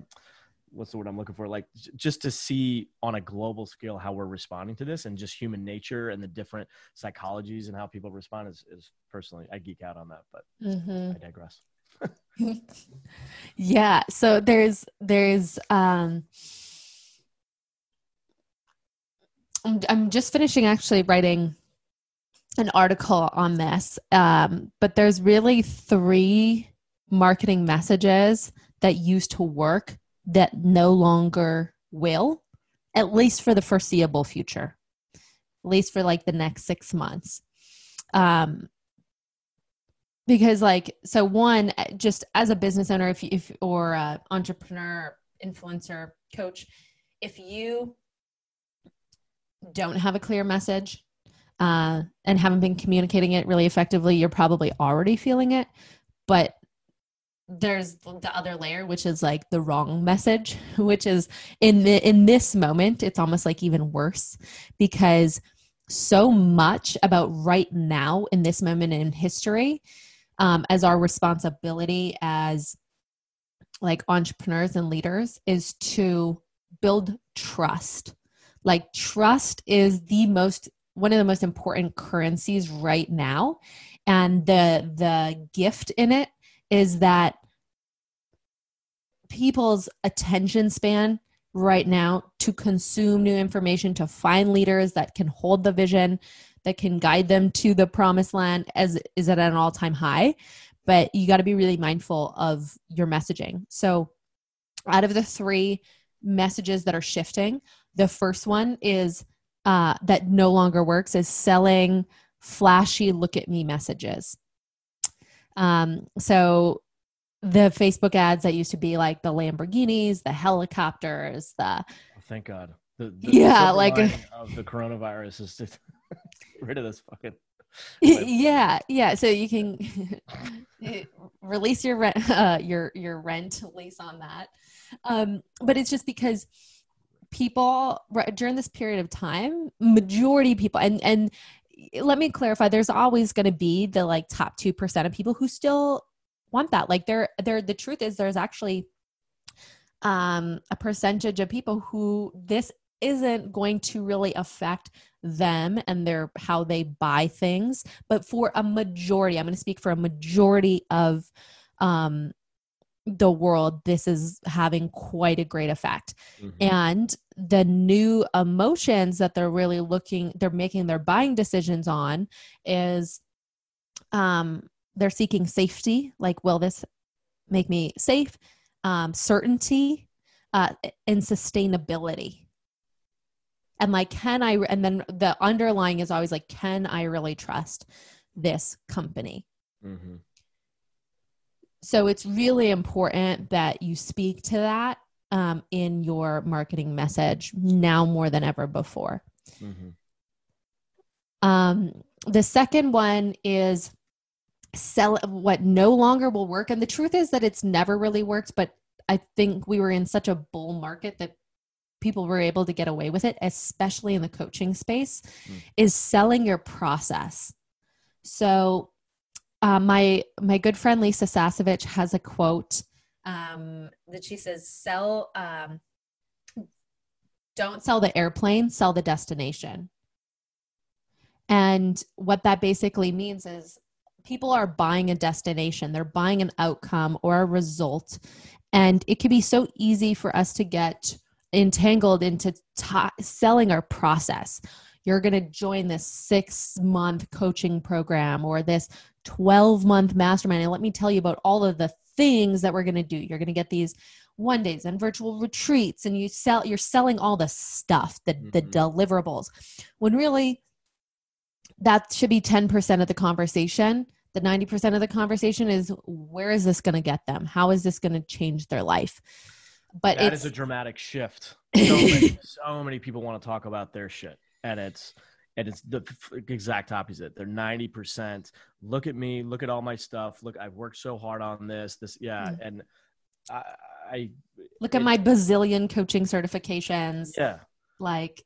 what's the word I'm looking for? Like just to see on a global scale how we're responding to this and just human nature and the different psychologies and how people respond is, is personally, I geek out on that, but mm-hmm. I digress. [LAUGHS] yeah. So there's, there's, um, I'm, I'm just finishing actually writing an article on this. Um, but there's really three marketing messages that used to work that no longer will, at least for the foreseeable future, at least for like the next six months. Um, because like so one just as a business owner if, if or a entrepreneur influencer coach if you don't have a clear message uh, and haven't been communicating it really effectively you're probably already feeling it but there's the other layer which is like the wrong message [LAUGHS] which is in the in this moment it's almost like even worse because so much about right now in this moment in history um, as our responsibility as like entrepreneurs and leaders is to build trust. Like trust is the most one of the most important currencies right now. And the the gift in it is that people's attention span right now to consume new information, to find leaders that can hold the vision, that can guide them to the promised land as is at an all-time high. But you got to be really mindful of your messaging. So out of the three messages that are shifting, the first one is uh, that no longer works is selling flashy look at me messages. Um, so the Facebook ads that used to be like the Lamborghinis, the helicopters, the oh, thank God. The, the yeah, like [LAUGHS] of the coronavirus is to [LAUGHS] get rid of this fucking. [LAUGHS] yeah, yeah. So you can release your rent, uh, your your rent lease on that. Um, but it's just because people during this period of time, majority people, and and let me clarify, there's always going to be the like top two percent of people who still want that. Like there, there. The truth is, there's actually um, a percentage of people who this isn't going to really affect them and their how they buy things. But for a majority, I'm going to speak for a majority of um, the world, this is having quite a great effect. Mm-hmm. And the new emotions that they're really looking, they're making their buying decisions on is um, they're seeking safety. Like will this make me safe? Um, certainty uh, and sustainability. And like can i and then the underlying is always like can i really trust this company? Mm-hmm. so it's really important that you speak to that um, in your marketing message now more than ever before. Mm-hmm. um, the second one is sell what no longer will work. And the truth is that it's never really worked but i think we were in such a bull market that people were able to get away with it especially in the coaching space mm. is selling your process. So uh, my my good friend lisa sasevich has a quote um, that she says sell um, don't sell the airplane sell the destination. And what that basically means is people are buying a destination, they're buying an outcome or a result. And it can be so easy for us to get entangled into t- selling our process. You're going to join this six month coaching program or this 12 month mastermind. And let me tell you about all of the things that we're going to do. You're going to get these one days and virtual retreats and you sell you're selling all the stuff the mm-hmm. the deliverables when really that should be 10% of the conversation. The 90% of the conversation is where is this going to get them? How is this going to change their life? But that is a dramatic shift. [LAUGHS] So many, so many people want to talk about their shit and it's and it's the exact opposite. They're 90% look at me look at all my stuff look i've worked so hard on this this yeah mm-hmm. and i, I look at my bazillion coaching certifications. Yeah. Like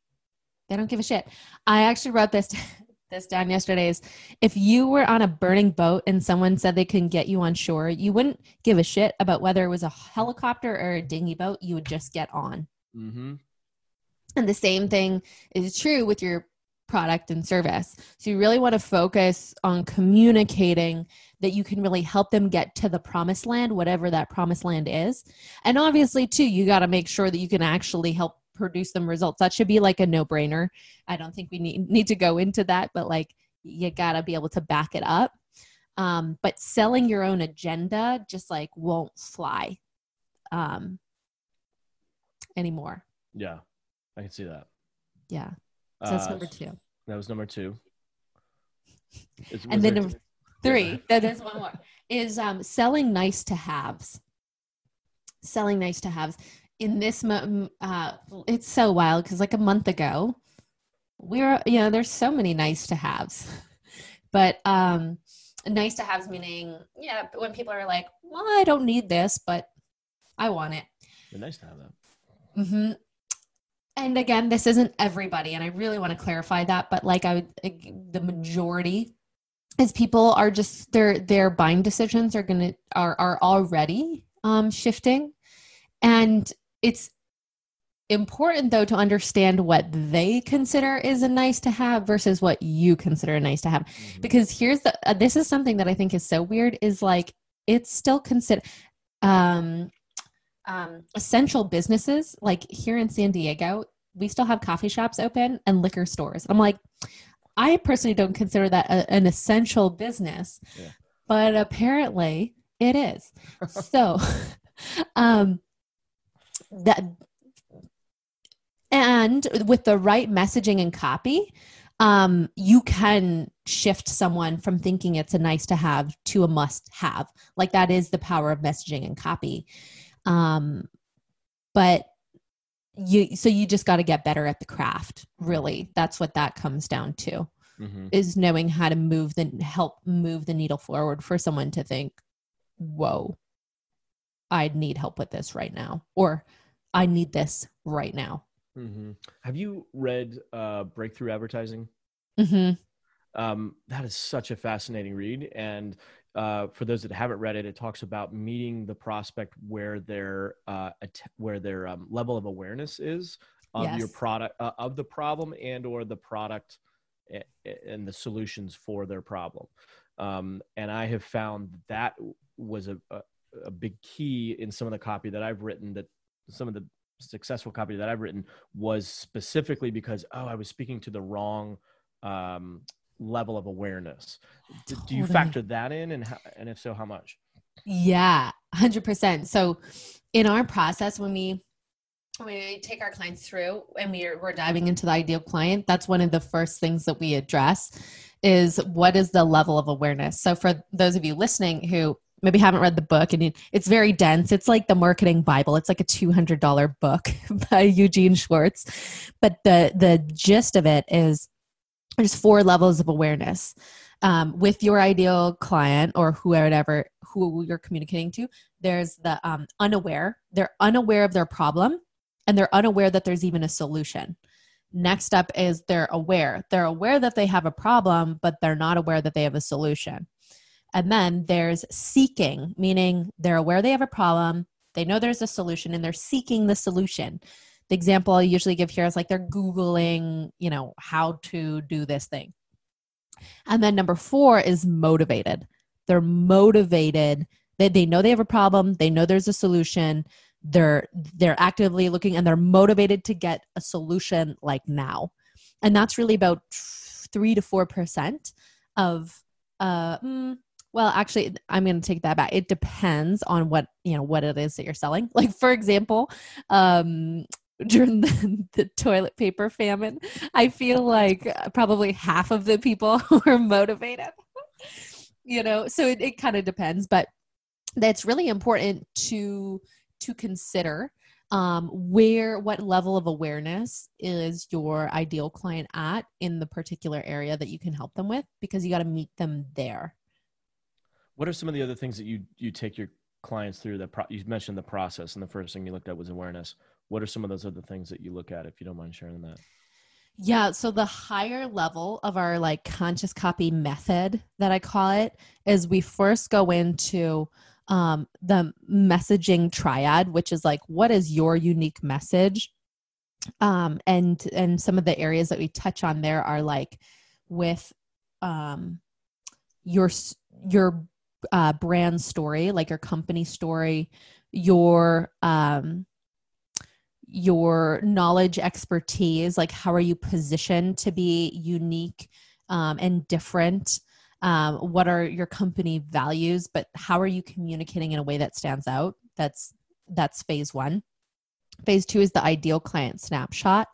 they don't give a shit. I actually wrote this [LAUGHS] this down yesterday is if you were on a burning boat and someone said they couldn't get you on shore, you wouldn't give a shit about whether it was a helicopter or a dinghy boat. You would just get on. Mm-hmm. And the same thing is true with your product and service. So you really want to focus on communicating that you can really help them get to the promised land, whatever that promised land is. And obviously, too, you got to make sure that you can actually help produce them results. That should be like a no brainer. I don't think we need, need to go into that, but like you got to be able to back it up. Um, but selling your own agenda just like won't fly um, anymore. Yeah, I can see that. Yeah. So that's uh, number two. That was number two. [LAUGHS] Is, and then number three, yeah. there's one more, is um, selling nice to haves. Selling nice to haves in this uh it's so wild because like a month ago we are you know there's so many nice to haves. [LAUGHS] But um nice to haves meaning yeah when people are like well i don't need this but i want it. They're nice to have that. Mm-hmm. And again this isn't everybody and i really want to clarify that but like i would the majority is people are just their their buying decisions are gonna are are already um shifting. And it's important though to understand what they consider is a nice to have versus what you consider a nice to have mm-hmm. because here's the uh, this is something that i think is so weird is like it's still considered um um, essential businesses like here in San Diego, we still have coffee shops open and liquor stores. I'm like, I personally don't consider that a, an essential business, yeah. but apparently it is. [LAUGHS] so, [LAUGHS] um, that and with the right messaging and copy, um, you can shift someone from thinking it's a nice to have to a must have. Like that is the power of messaging and copy. Um, but you, so you just got to get better at the craft. Really, that's what that comes down to. Mm-hmm. Is knowing how to move the help move the needle forward for someone to think, "Whoa, i'd need help with this right now," or "I need this right now." Mm-hmm. Have you read uh, Breakthrough Advertising? Mm-hmm. Um, that is such a fascinating read, and uh, for those that haven't read it, it talks about meeting the prospect where their uh, where their um, level of awareness is of yes. your product uh, of the problem and or the product and the solutions for their problem. Um, and I have found that was a, a, a big key in some of the copy that I've written that some of the successful copy that I've written was specifically because oh I was speaking to the wrong um, level of awareness. Totally. Do you factor that in, and how, and if so, how much? Yeah, hundred percent. So, in our process, when we when we take our clients through and we're, we're diving into the ideal client, that's one of the first things that we address is what is the level of awareness. So, for those of you listening who maybe haven't read the book and it's very dense. It's like the marketing bible. It's like a $200 book [LAUGHS] by eugene schwartz. But the the gist of it is there's four levels of awareness. Um, with your ideal client or whoever who you're communicating to there's the um, unaware. They're unaware of their problem and they're unaware that there's even a solution. Next up is they're aware. They're aware that they have a problem but they're not aware that they have a solution and then there's seeking meaning they're aware they have a problem they know there's a solution and they're seeking the solution the example I usually give here is like they're Googling, you know, how to do this thing. And then number four is motivated. They're motivated. They, they know they have a problem. They know there's a solution. They're they're actively looking and they're motivated to get a solution like now. And that's really about three to four percent of uh mm, well actually i'm going to take that back it depends on what you know what it is that you're selling [LAUGHS] like for example um [LAUGHS] during the, the, toilet paper famine. I feel [LAUGHS] like probably half of the people were motivated. you know, so it, it kind of depends, but that's really important to to consider um, where what level of awareness is your ideal client at in the particular area that you can help them with because you got to meet them there what are some of the other things that you you take your clients through that pro- you mentioned the process and the first thing you looked at was awareness. What are some of those other things that you look at if you don't mind sharing that? Yeah so the higher level of our like conscious copy method that i call it is we first go into um, the messaging triad which is like what is your unique message? Um, and and some of the areas that we touch on there are like with um, your your uh, brand story like your company story your um, your knowledge expertise like how are you positioned to be unique um, and different? Um, what are your company values? But how are you communicating in a way that stands out? That's that's phase one. Phase two is the ideal client snapshot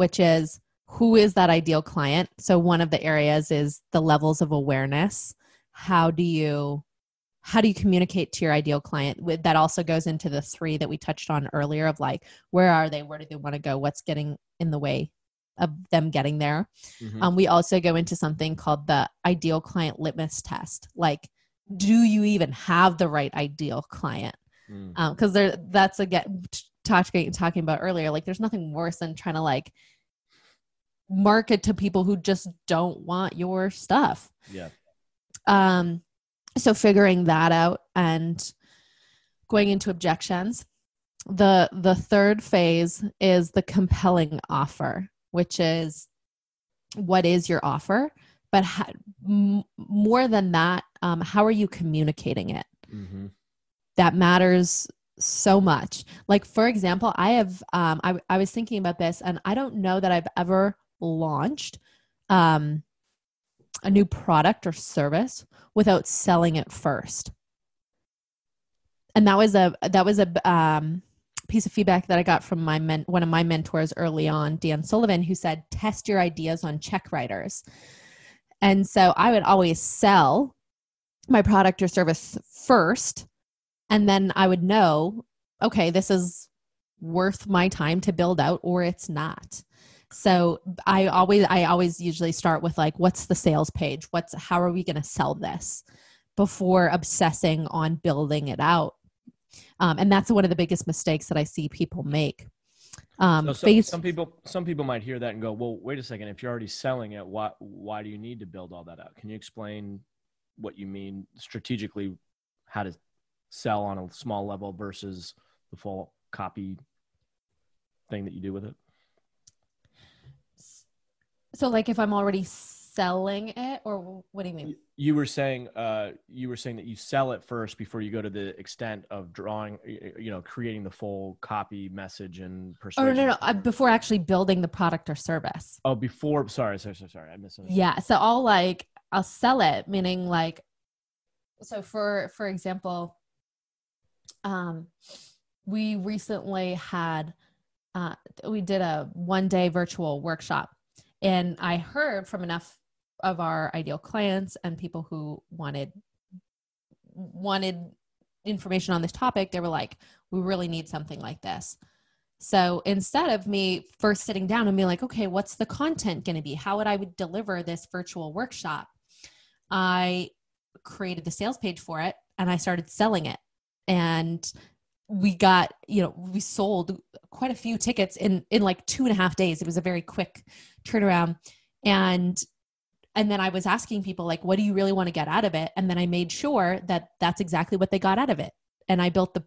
which is who is that ideal client? So one of the areas is the levels of awareness how do you how do you communicate to your ideal client with that also goes into the three that we touched on earlier of like where are they? Where do they want to go? What's getting in the way of them getting there? Mm-hmm. um, we also go into something called the ideal client litmus test. Like do you even have the right ideal client? Because mm. um, there that's again talking talking about earlier like there's nothing worse than trying to like market to people who just don't want your stuff. Yeah um so figuring that out and going into objections the the third phase is the compelling offer which is what is your offer but ha- m- more than that um, how are you communicating it mm-hmm. that matters so much. Like for example, I have um I I was thinking about this and I don't know that I've ever launched um a new product or service without selling it first. And that was a that was a um piece of feedback that I got from my men, one of my mentors early on, Dan Sullivan, who said, test your ideas on check writers. And so I would always sell my product or service first and then I would know, okay, this is worth my time to build out or it's not. So I always I always usually start with like what's the sales page? What's how are we going to sell this before obsessing on building it out. Um, and that's one of the biggest mistakes that I see people make. Um, so some, face- some people some people might hear that and go, "Well, wait a second. If you're already selling it, why why do you need to build all that out?" Can you explain what you mean strategically? How to sell on a small level versus the full copy thing that you do with it? So, like, if I'm already selling it, or what do you mean? You were saying, uh, you were saying that you sell it first before you go to the extent of drawing, you know, creating the full copy message and persuasion. Oh no, no, uh, before actually building the product or service. Oh, before. Sorry, sorry, sorry, sorry. I missed. Yeah, so I'll like I'll sell it, meaning like, so for for example, um, we recently had uh, we did a one day virtual workshop and i heard from enough of our ideal clients and people who wanted wanted information on this topic they were like we really need something like this. So instead of me first sitting down and being like okay what's the content going to be? How would i would deliver this virtual workshop? I created the sales page for it and i started selling it. And we got you know we sold quite a few tickets in in like two and a half days. It was a very quick turnaround and and then i was asking people like what do you really want to get out of it? And then i made sure that that's exactly what they got out of it. And i built the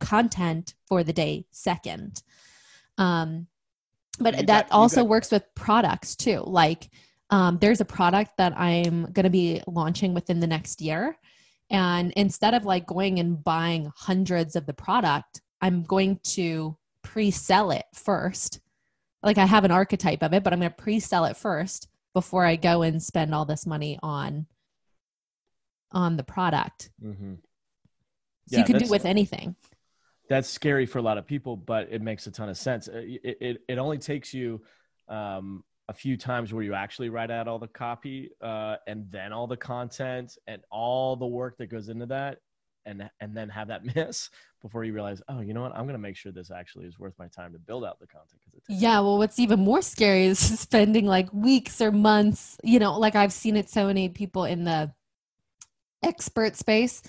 content for the day second. Um but you that got, also got- works with products too. Like um, there's a product that i'm going to be launching within the next year. And instead of like going and buying hundreds of the product, I'm going to pre sell it first. Like I have an archetype of it, but I'm going to pre sell it first before I go and spend all this money on on the product. Mm-hmm. So yeah, you can do with anything. That's scary for a lot of people, but it makes a ton of sense. It it, it only takes you um, a few times where you actually write out all the copy uh, and then all the content and all the work that goes into that and and then have that [LAUGHS] miss before you realize oh you know what? I'm going to make sure this actually is worth my time to build out the content because yeah well what's even more scary is [LAUGHS] spending like weeks or months you know like i've seen it so many people in the expert space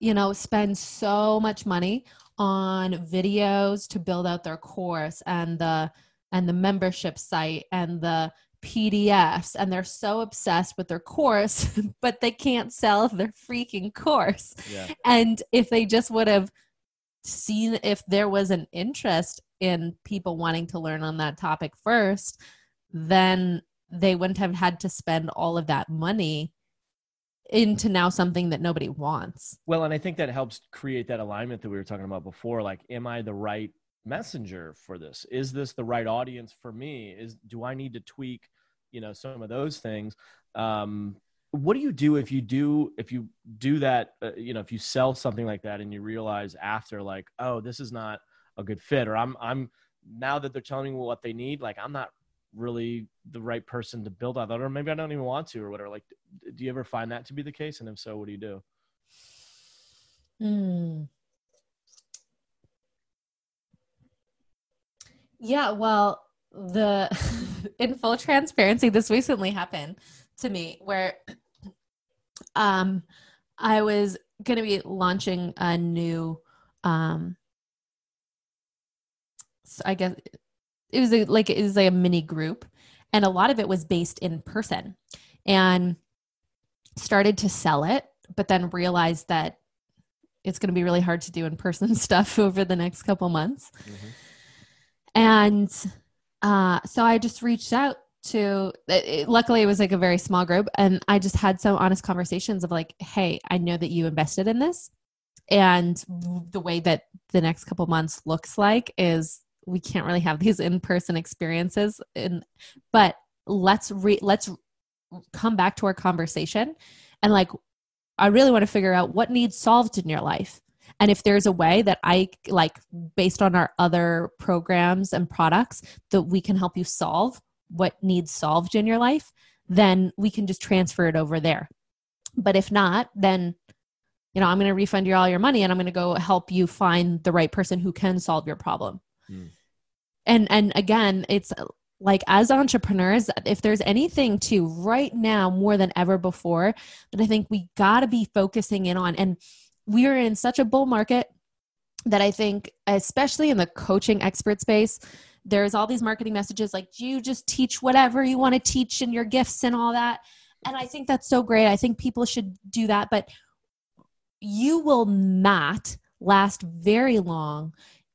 you know spend so much money on videos to build out their course and the and the membership site and the PDFs and they're so obsessed with their course, [LAUGHS] but they can't sell their freaking course. Yeah. And if they just would have seen if there was an interest in people wanting to learn on that topic first, then they wouldn't have had to spend all of that money into now something that nobody wants. Well, and I think that helps create that alignment that we were talking about before. Like, am I the right messenger for this is this the right audience for me is do i need to tweak you know some of those things. Um, what do you do if you do if you do that uh, you know if you sell something like that and you realize after like oh this is not a good fit or i'm i'm now that they're telling me what they need like i'm not really the right person to build on that or maybe i don't even want to or whatever. Like do you ever find that to be the case? And if so what do you do? Hmm. Yeah, well, the [LAUGHS] in full transparency, this recently happened to me where um I was going to be launching a new um I guess it was a, like it was like a mini group and a lot of it was based in person and started to sell it but then realized that it's going to be really hard to do in person [LAUGHS] stuff over the next couple months. Mm-hmm and uh, so I just reached out to it, luckily it was like a very small group and I just had some honest conversations of like, hey, I know that you invested in this. and the way that the next couple months looks like is we can't really have these in-person experiences and but let's re let's come back to our conversation and like i really want to figure out what needs solved in your life and if there's a way that i like based on our other programs and products that we can help you solve what needs solved in your life then we can just transfer it over there but if not then you know i'm going to refund you all your money and i'm going to go help you find the right person who can solve your problem mm. and and again it's like as entrepreneurs if there's anything to right now more than ever before that i think we got to be focusing in on and we are in such a bull market that i think especially in the coaching expert space there's all these marketing messages like you just teach whatever you want to teach and your gifts and all that and i think that's so great i think people should do that but you will not last very long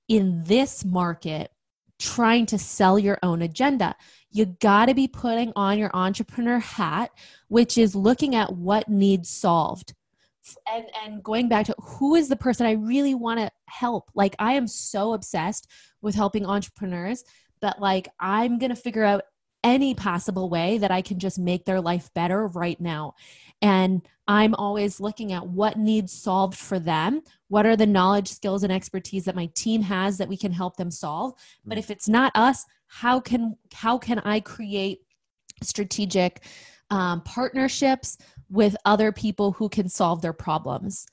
in this market trying to sell your own agenda. You got to be putting on your entrepreneur hat, which is looking at what needs solved. And and going back to who is the person I really want to help? Like I am so obsessed with helping entrepreneurs that like I'm going to figure out any possible way that I can just make their life better right now. And I'm always looking at what needs solved for them. What are the knowledge, skills, and expertise that my team has that we can help them solve? But if it's not us, how can how can I create strategic um, partnerships with other people who can solve their problems?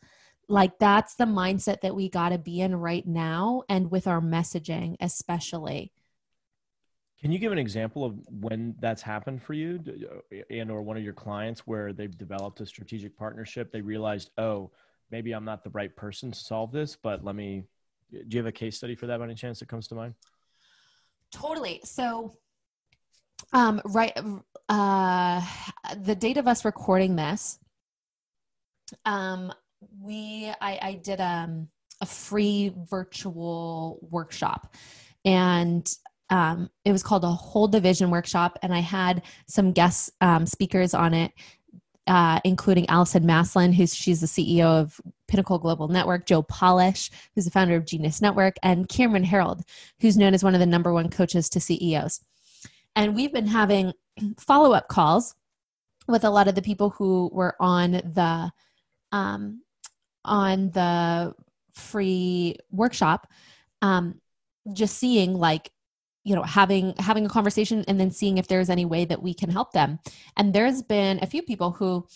Like that's the mindset that we got to be in right now, and with our messaging, especially. Can you give an example of when that's happened for you uh, and or one of your clients where they've developed a strategic partnership? They realized, oh, maybe I'm not the right person to solve this, but let me. Do you have a case study for that by any chance that comes to mind? Totally. So, um, right, uh, the date of us recording this, um, we I, I did um, a free virtual workshop, and um, it was called a whole division workshop. And i had some guest um, speakers on it uh, including alison maslan who's she's the ceo of pinnacle global network joe polish who's the founder of genius network and cameron Herold, who's known as one of the number one coaches to ceos and we've been having [CLEARS THROAT] follow-up calls with a lot of the people who were on the um, on the free workshop um, just seeing like you know having having a conversation and then seeing if there's any way that we can help them. And there's been a few people who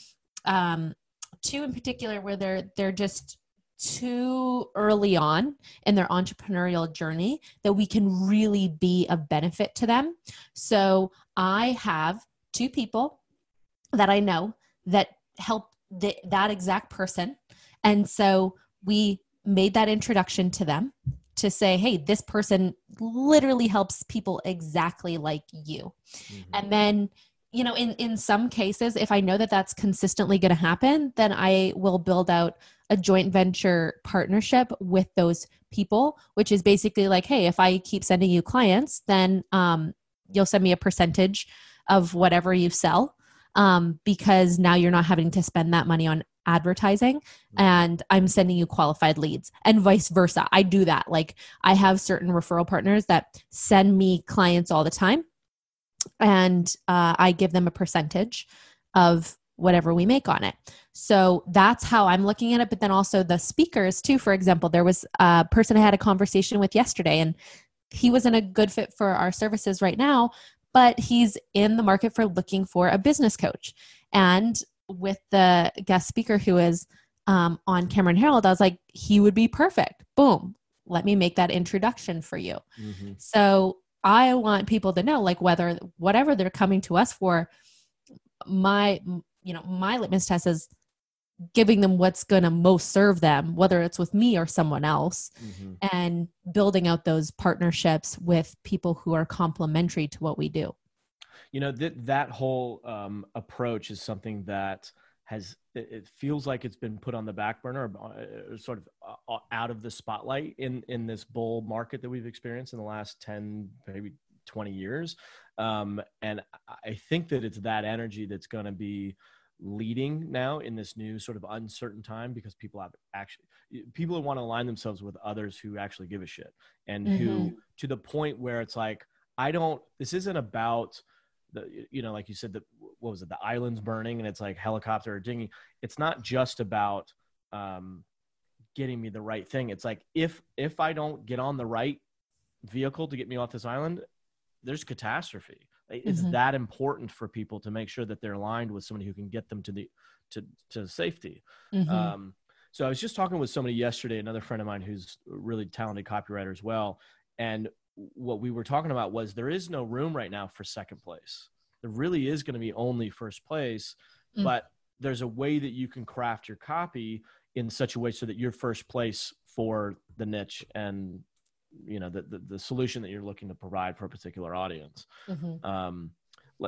um two in particular where they're they're just too early on in their entrepreneurial journey that we can really be of benefit to them. So i have two people that i know that help the, that exact person and so we made that introduction to them to say, hey, this person literally helps people exactly like you. Mm-hmm. And then, you know, in, in some cases, if I know that that's consistently going to happen, then I will build out a joint venture partnership with those people, which is basically like, hey, if I keep sending you clients, then um, you'll send me a percentage of whatever you sell um, because now you're not having to spend that money on advertising mm-hmm. and I'm sending you qualified leads and vice versa. I do that. Like I have certain referral partners that send me clients all the time and uh, I give them a percentage of whatever we make on it. So that's how I'm looking at it. But then also the speakers, too. For example, there was a person I had a conversation with yesterday, and he wasn't a good fit for our services right now, but he's in the market for looking for a business coach. And with the guest speaker who is um, on Cameron Herold, I was like, he would be perfect. Boom. Let me make that introduction for you. Mm-hmm. So I want people to know, like, whether whatever they're coming to us for, my, you know, my litmus test is giving them what's going to most serve them, whether it's with me or someone else, mm-hmm. and building out those partnerships with people who are complementary to what we do you know that that whole um, approach is something that has it, feels like it's been put on the back burner uh, sort of uh, out of the spotlight in in this bull market that we've experienced in the last 10 maybe 20 years um, and i think that it's that energy that's going to be leading now in this new sort of uncertain time because people have actually people want to align themselves with others who actually give a shit and mm-hmm. who to the point where it's like i don't this isn't about the you know like you said that what was it the islands burning and it's like helicopter or dinghy. It's not just about um getting me the right thing. It's like if if i don't get on the right vehicle to get me off this island there's catastrophe it's mm-hmm. that important for people to make sure that they're aligned with somebody who can get them to the to to safety mm-hmm. um so i was just talking with somebody yesterday another friend of mine who's a really talented copywriter as well and what we were talking about was there is no room right now for second place. There really is going to be only first place, mm. but there's a way that you can craft your copy in such a way so that you're first place for the niche and you know the, the, the solution that you're looking to provide for a particular audience mm-hmm. um,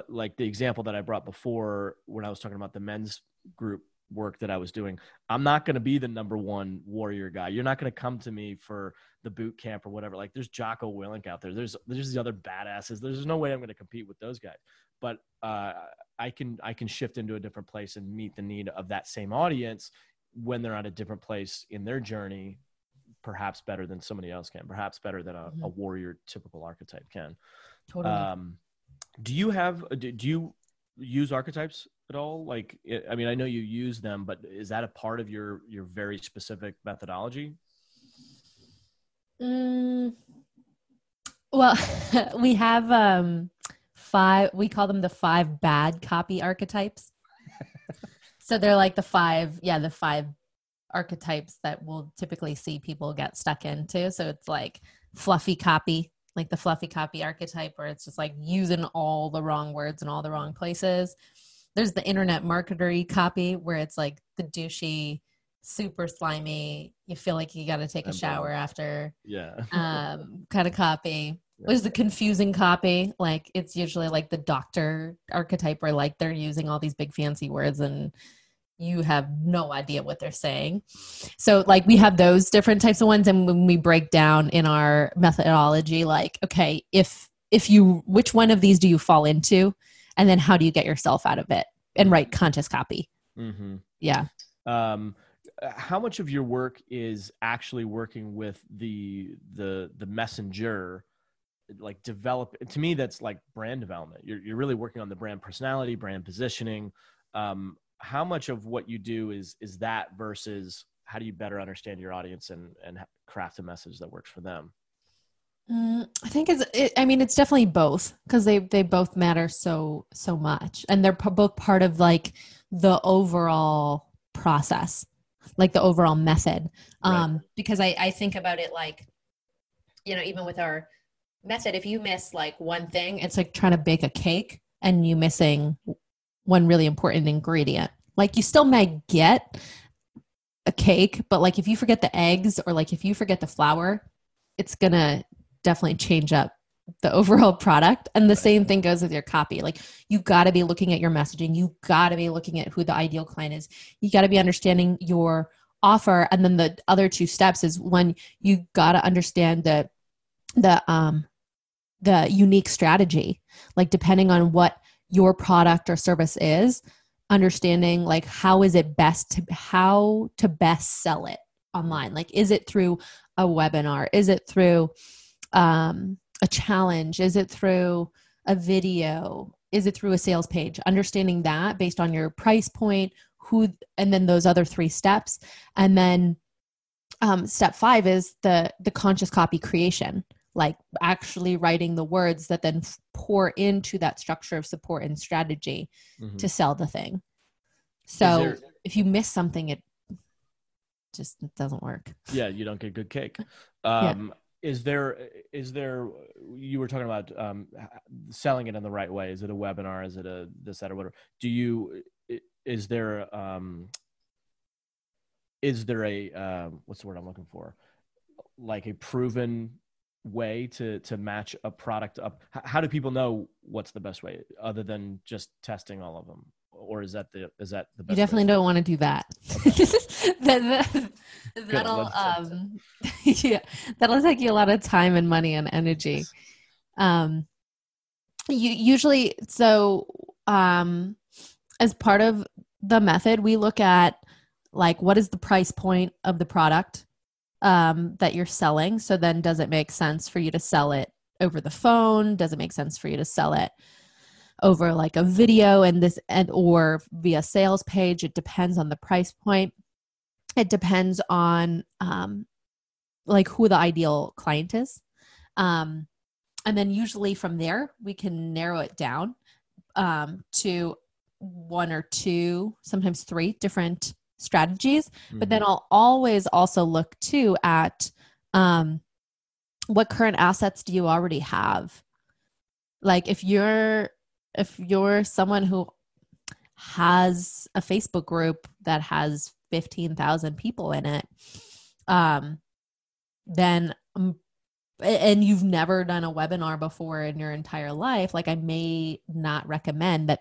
like the example that i brought before when i was talking about the men's group work that I was doing. I'm not going to be the number one warrior guy. You're not going to come to me for the boot camp or whatever. Like there's Jocko Willink out there. There's there's the other badasses. There's no way I'm going to compete with those guys. But uh, I can I can shift into a different place and meet the need of that same audience when they're at a different place in their journey. Perhaps better than somebody else can. Perhaps better than a, mm-hmm. a warrior typical archetype can. Totally. Um, do you have do, do you use archetypes at all? Like, I mean, I know you use them, but is that a part of your your very specific methodology? Mm, well, [LAUGHS] we have um, five. We call them the five bad copy archetypes. [LAUGHS] so they're like the five, yeah, the five archetypes that we'll typically see people get stuck into. So it's like fluffy copy, like the fluffy copy archetype, where it's just like using all the wrong words in all the wrong places there's the internet marketery copy where it's like the douchey super slimy you feel like you got to take a shower after yeah [LAUGHS] um kind of copy yeah. there's the confusing copy like it's usually like the doctor archetype where like they're using all these big fancy words and you have no idea what they're saying. So like we have those different types of ones and when we break down in our methodology like okay if if you which one of these do you fall into? And then how do you get yourself out of it? And write conscious copy. Mm-hmm. yeah. Um, how much of your work is actually working with the the the messenger like develop to me that's like brand development. You're, you're really working on the brand personality brand positioning. Um, how much of what you do is is that versus how do you better understand your audience and and craft a message that works for them Mm, I think it's. It, I mean, it's definitely both because they they both matter so so much, and they're both part of like the overall process, like the overall method. Um, right. Because I I think about it like, you know, even with our method, if you miss like one thing, it's like trying to bake a cake and you missing one really important ingredient. Like you still may get a cake, but like if you forget the eggs or like if you forget the flour, it's gonna definitely change up the [LAUGHS] overall product. And the same thing goes with your copy. Like you got to be looking at your messaging. You got to be looking at who the ideal client is. You got to be understanding your offer. And then the other two steps is one, you got to understand the, the, um, the unique strategy, like depending on what your product or service is, understanding like how is it best to how to best sell it online like is it through a webinar is it through um, a challenge? Is it through a video? Is it through a sales page? Understanding that based on your price point, who, and then those other three steps, and then um, step five is the the conscious copy creation, like actually writing the words that then pour into that structure of support and strategy mm-hmm. to sell the thing. So there, if you miss something, it just doesn't work. Yeah, you don't get good cake. [LAUGHS] Um, yeah is there is there you were talking about um, selling it in the right way is it a webinar is it a this that or whatever do you is there um is there a uh, what's the word i'm looking for like a proven way to to match a product up. How do people know what's the best way other than just testing all of them? Or is that the is that the best you definitely don't want to do that. Okay. [LAUGHS] that, that will um [LAUGHS] yeah that'll take you a lot of time and money and energy. Um you usually so um as part of the method, we look at like what is the price point of the product um, that you're selling. So then, does it make sense for you to sell it over the phone? Does it make sense for you to sell it over like a video and this and or via sales page? It depends on the price point. It depends on um, like who the ideal client is. Um, and then usually from there we can narrow it down um, to one or two, sometimes three different strategies. Mm-hmm. But then mm-hmm. I'll always also look too at um, what current assets do you already have. Like if you're if you're someone who has a Facebook group that has 15,000 people in it, um, then um, and you've never done a webinar before in your entire life, like I may not recommend that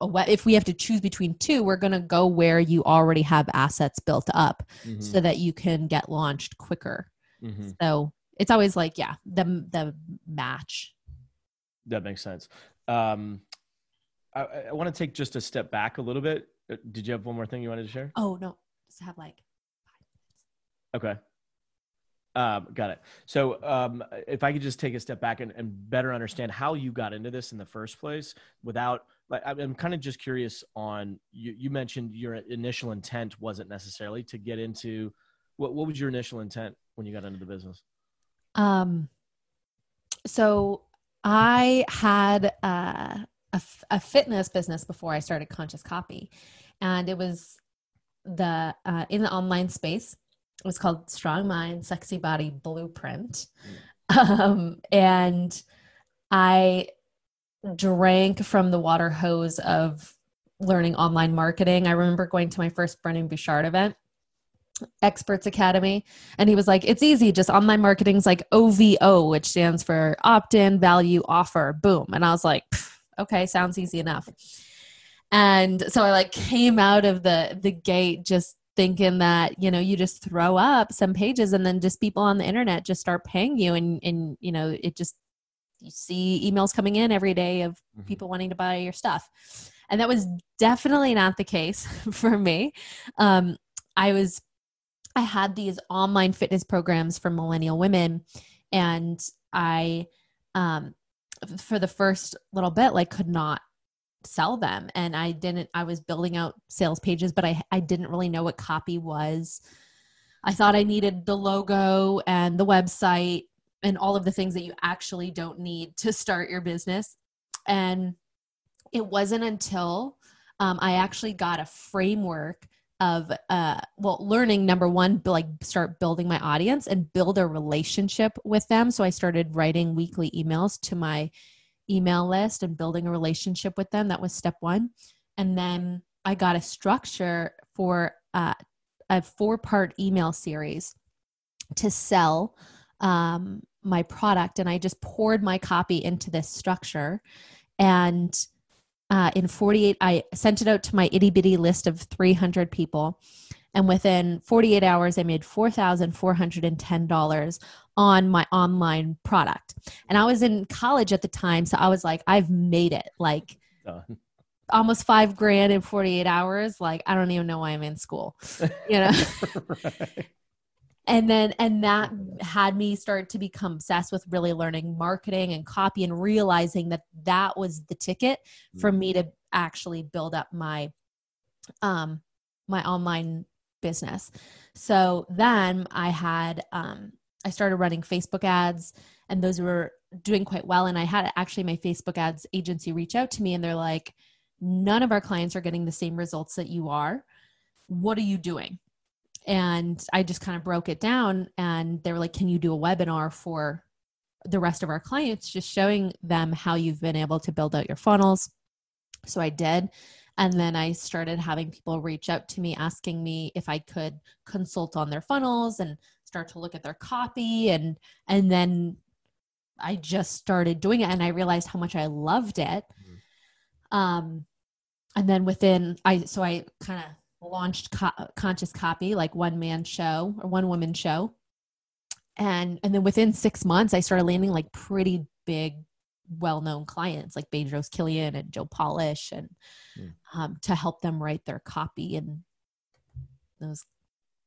if we have to choose between two, we're going to go where you already have assets built up mm-hmm. so that you can get launched quicker. Mm-hmm. So it's always like, yeah, the, the match. That makes sense. Um, I, I want to take just a step back a little bit. Uh, did you have one more thing you wanted to share? Oh, no. Just have like five minutes. Okay. Um, got it. So, um, if I could just take a step back and, and, better understand how you got into this in the first place, without like, I'm kind of just curious on you. You mentioned your initial intent wasn't necessarily to get into. What What was your initial intent when you got into the business? Um. So I had uh, a, a fitness business before I started Conscious Copy, and it was the uh, in the online space it was called Strong Mind, Sexy Body Blueprint. Mm. Um, and I drank from the water hose of learning online marketing. I remember going to my first Brendon Burchard event, Experts Academy, and he was like, It's easy, just online marketing's like OVO, which stands for opt in, value, offer, boom. And I was like, Okay, sounds easy enough. And so I like came out of the the gate just thinking that you know you just throw up some pages and then just people on the internet just start paying you and and you know it just you see emails coming in every day of mm-hmm. people wanting to buy your stuff. And that was definitely not the case [LAUGHS] for me. Um, i was i had these online fitness programs for millennial women and i um, for the first little bit like could not sell them. And i didn't i was building out sales pages but i i didn't really know what copy was. I thought i needed the logo and the website and all of the things that you actually don't need to start your business and it wasn't until um, i actually got a framework of uh well learning number one like start building my audience and build a relationship with them so i started writing weekly emails to my email list and building a relationship with them. That was step one. And then I got a structure for uh, a four part email series to sell um, my product. And I just poured my copy into this structure. And uh, in 48, I sent it out to my itty bitty list of 300 people. And within 48 hours, I made $4,410 on my online product. And I was in college at the time. So I was like, I've made it. Like, Done. almost five grand in 48 hours. Like, I don't even know why I'm in school, [LAUGHS] you know? right. And then, and that had me start to become obsessed with really learning marketing and copy and realizing that that was the ticket for me to actually build up my, um, my online business. So then I had, um, I started running Facebook ads and those were doing quite well. And I had actually my Facebook ads agency reach out to me and they're like, none of our clients are getting the same results that you are. What are you doing? And I just kind of broke it down and they were like, can you do a webinar for the rest of our clients, just showing them how you've been able to build out your funnels? So I did. And then I started having people reach out to me asking me if I could consult on their funnels and start to look at their copy and and then I just started doing it and I realized how much I loved it. Mm-hmm. Um and then within I so I kind of launched co- conscious copy like one man show or one woman show and and then within 6 months I started landing like pretty big well-known clients like Bedros Keuilian and Joe Polish, and mm. um, to help them write their copy and those.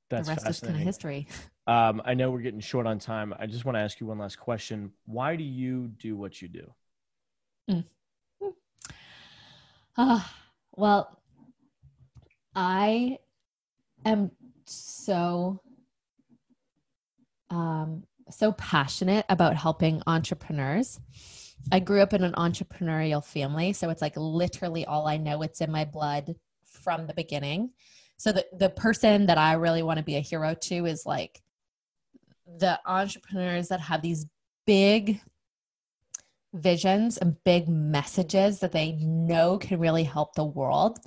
That's the rest is kind of history. Um, I know we're getting short on time. I just want to ask you one last question. Why do you do what you do? Mm. Uh, well, I am so um, so passionate about helping entrepreneurs. I grew up in an entrepreneurial family, so it's like literally all I know. It's in my blood from the beginning. So the the person that I really want to be a hero to is like the entrepreneurs that have these big visions and big messages that they know can really help the world,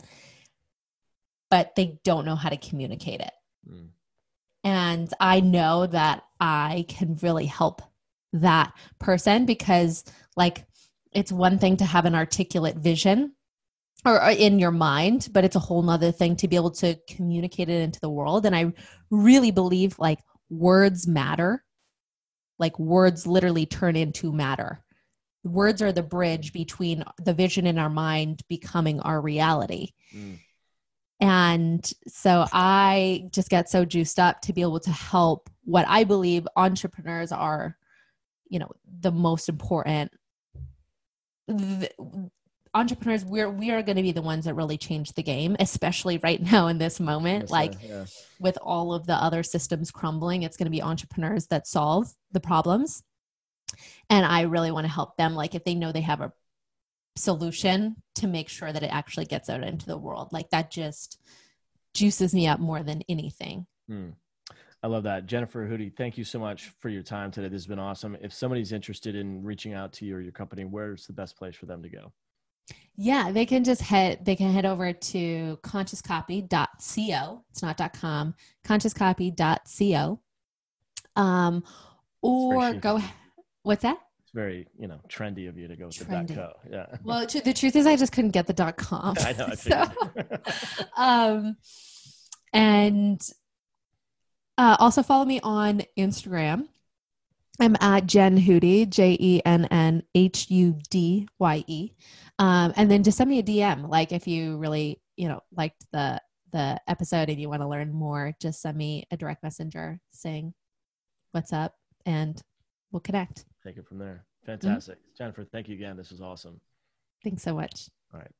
but they don't know how to communicate it. Mm. And I know that I can really help that person because, like, it's one thing to have an articulate vision or in your mind, but it's a whole nother thing to be able to communicate it into the world. And I really believe like words matter. Like words literally turn into matter. Words are the bridge between the vision in our mind becoming our reality. Mm. And so I just get so juiced up to be able to help what I believe entrepreneurs are, you know, the most important. The, entrepreneurs, we're we are going to be the ones that really change the game, especially right [LAUGHS] now in this moment. Yes, like yeah. with all of the other systems crumbling, it's going to be entrepreneurs that solve the problems. And I really want to help them. Like if they know they have a solution to make sure that it actually gets out into the world. Like that just juices me up more than anything. Hmm. I love that. Jennifer Hudye, thank you so much for your time today. This has been awesome. If somebody's interested in reaching out to you or your company, where's the best place for them to go? Yeah, they can just head they can head over to consciouscopy.co. It's not .com, consciouscopy.co. Um or go what's that? Very you know trendy of you to go with trendy. the co. Yeah. Well, the truth is, I just couldn't get the dot com. [LAUGHS] I know. I [LAUGHS] so, [LAUGHS] um, and uh, also follow me on Instagram. I'm at Jenn Hudye, J E N N H U D Y E, um, and then just send me a DM. Like if you really you know liked the the episode and you want to learn more, just send me a direct messenger saying what's up, and we'll connect take it from there. Mm-hmm. Fantastic. Mm-hmm. Jennifer, thank you again. This was awesome. Thanks so much. All right.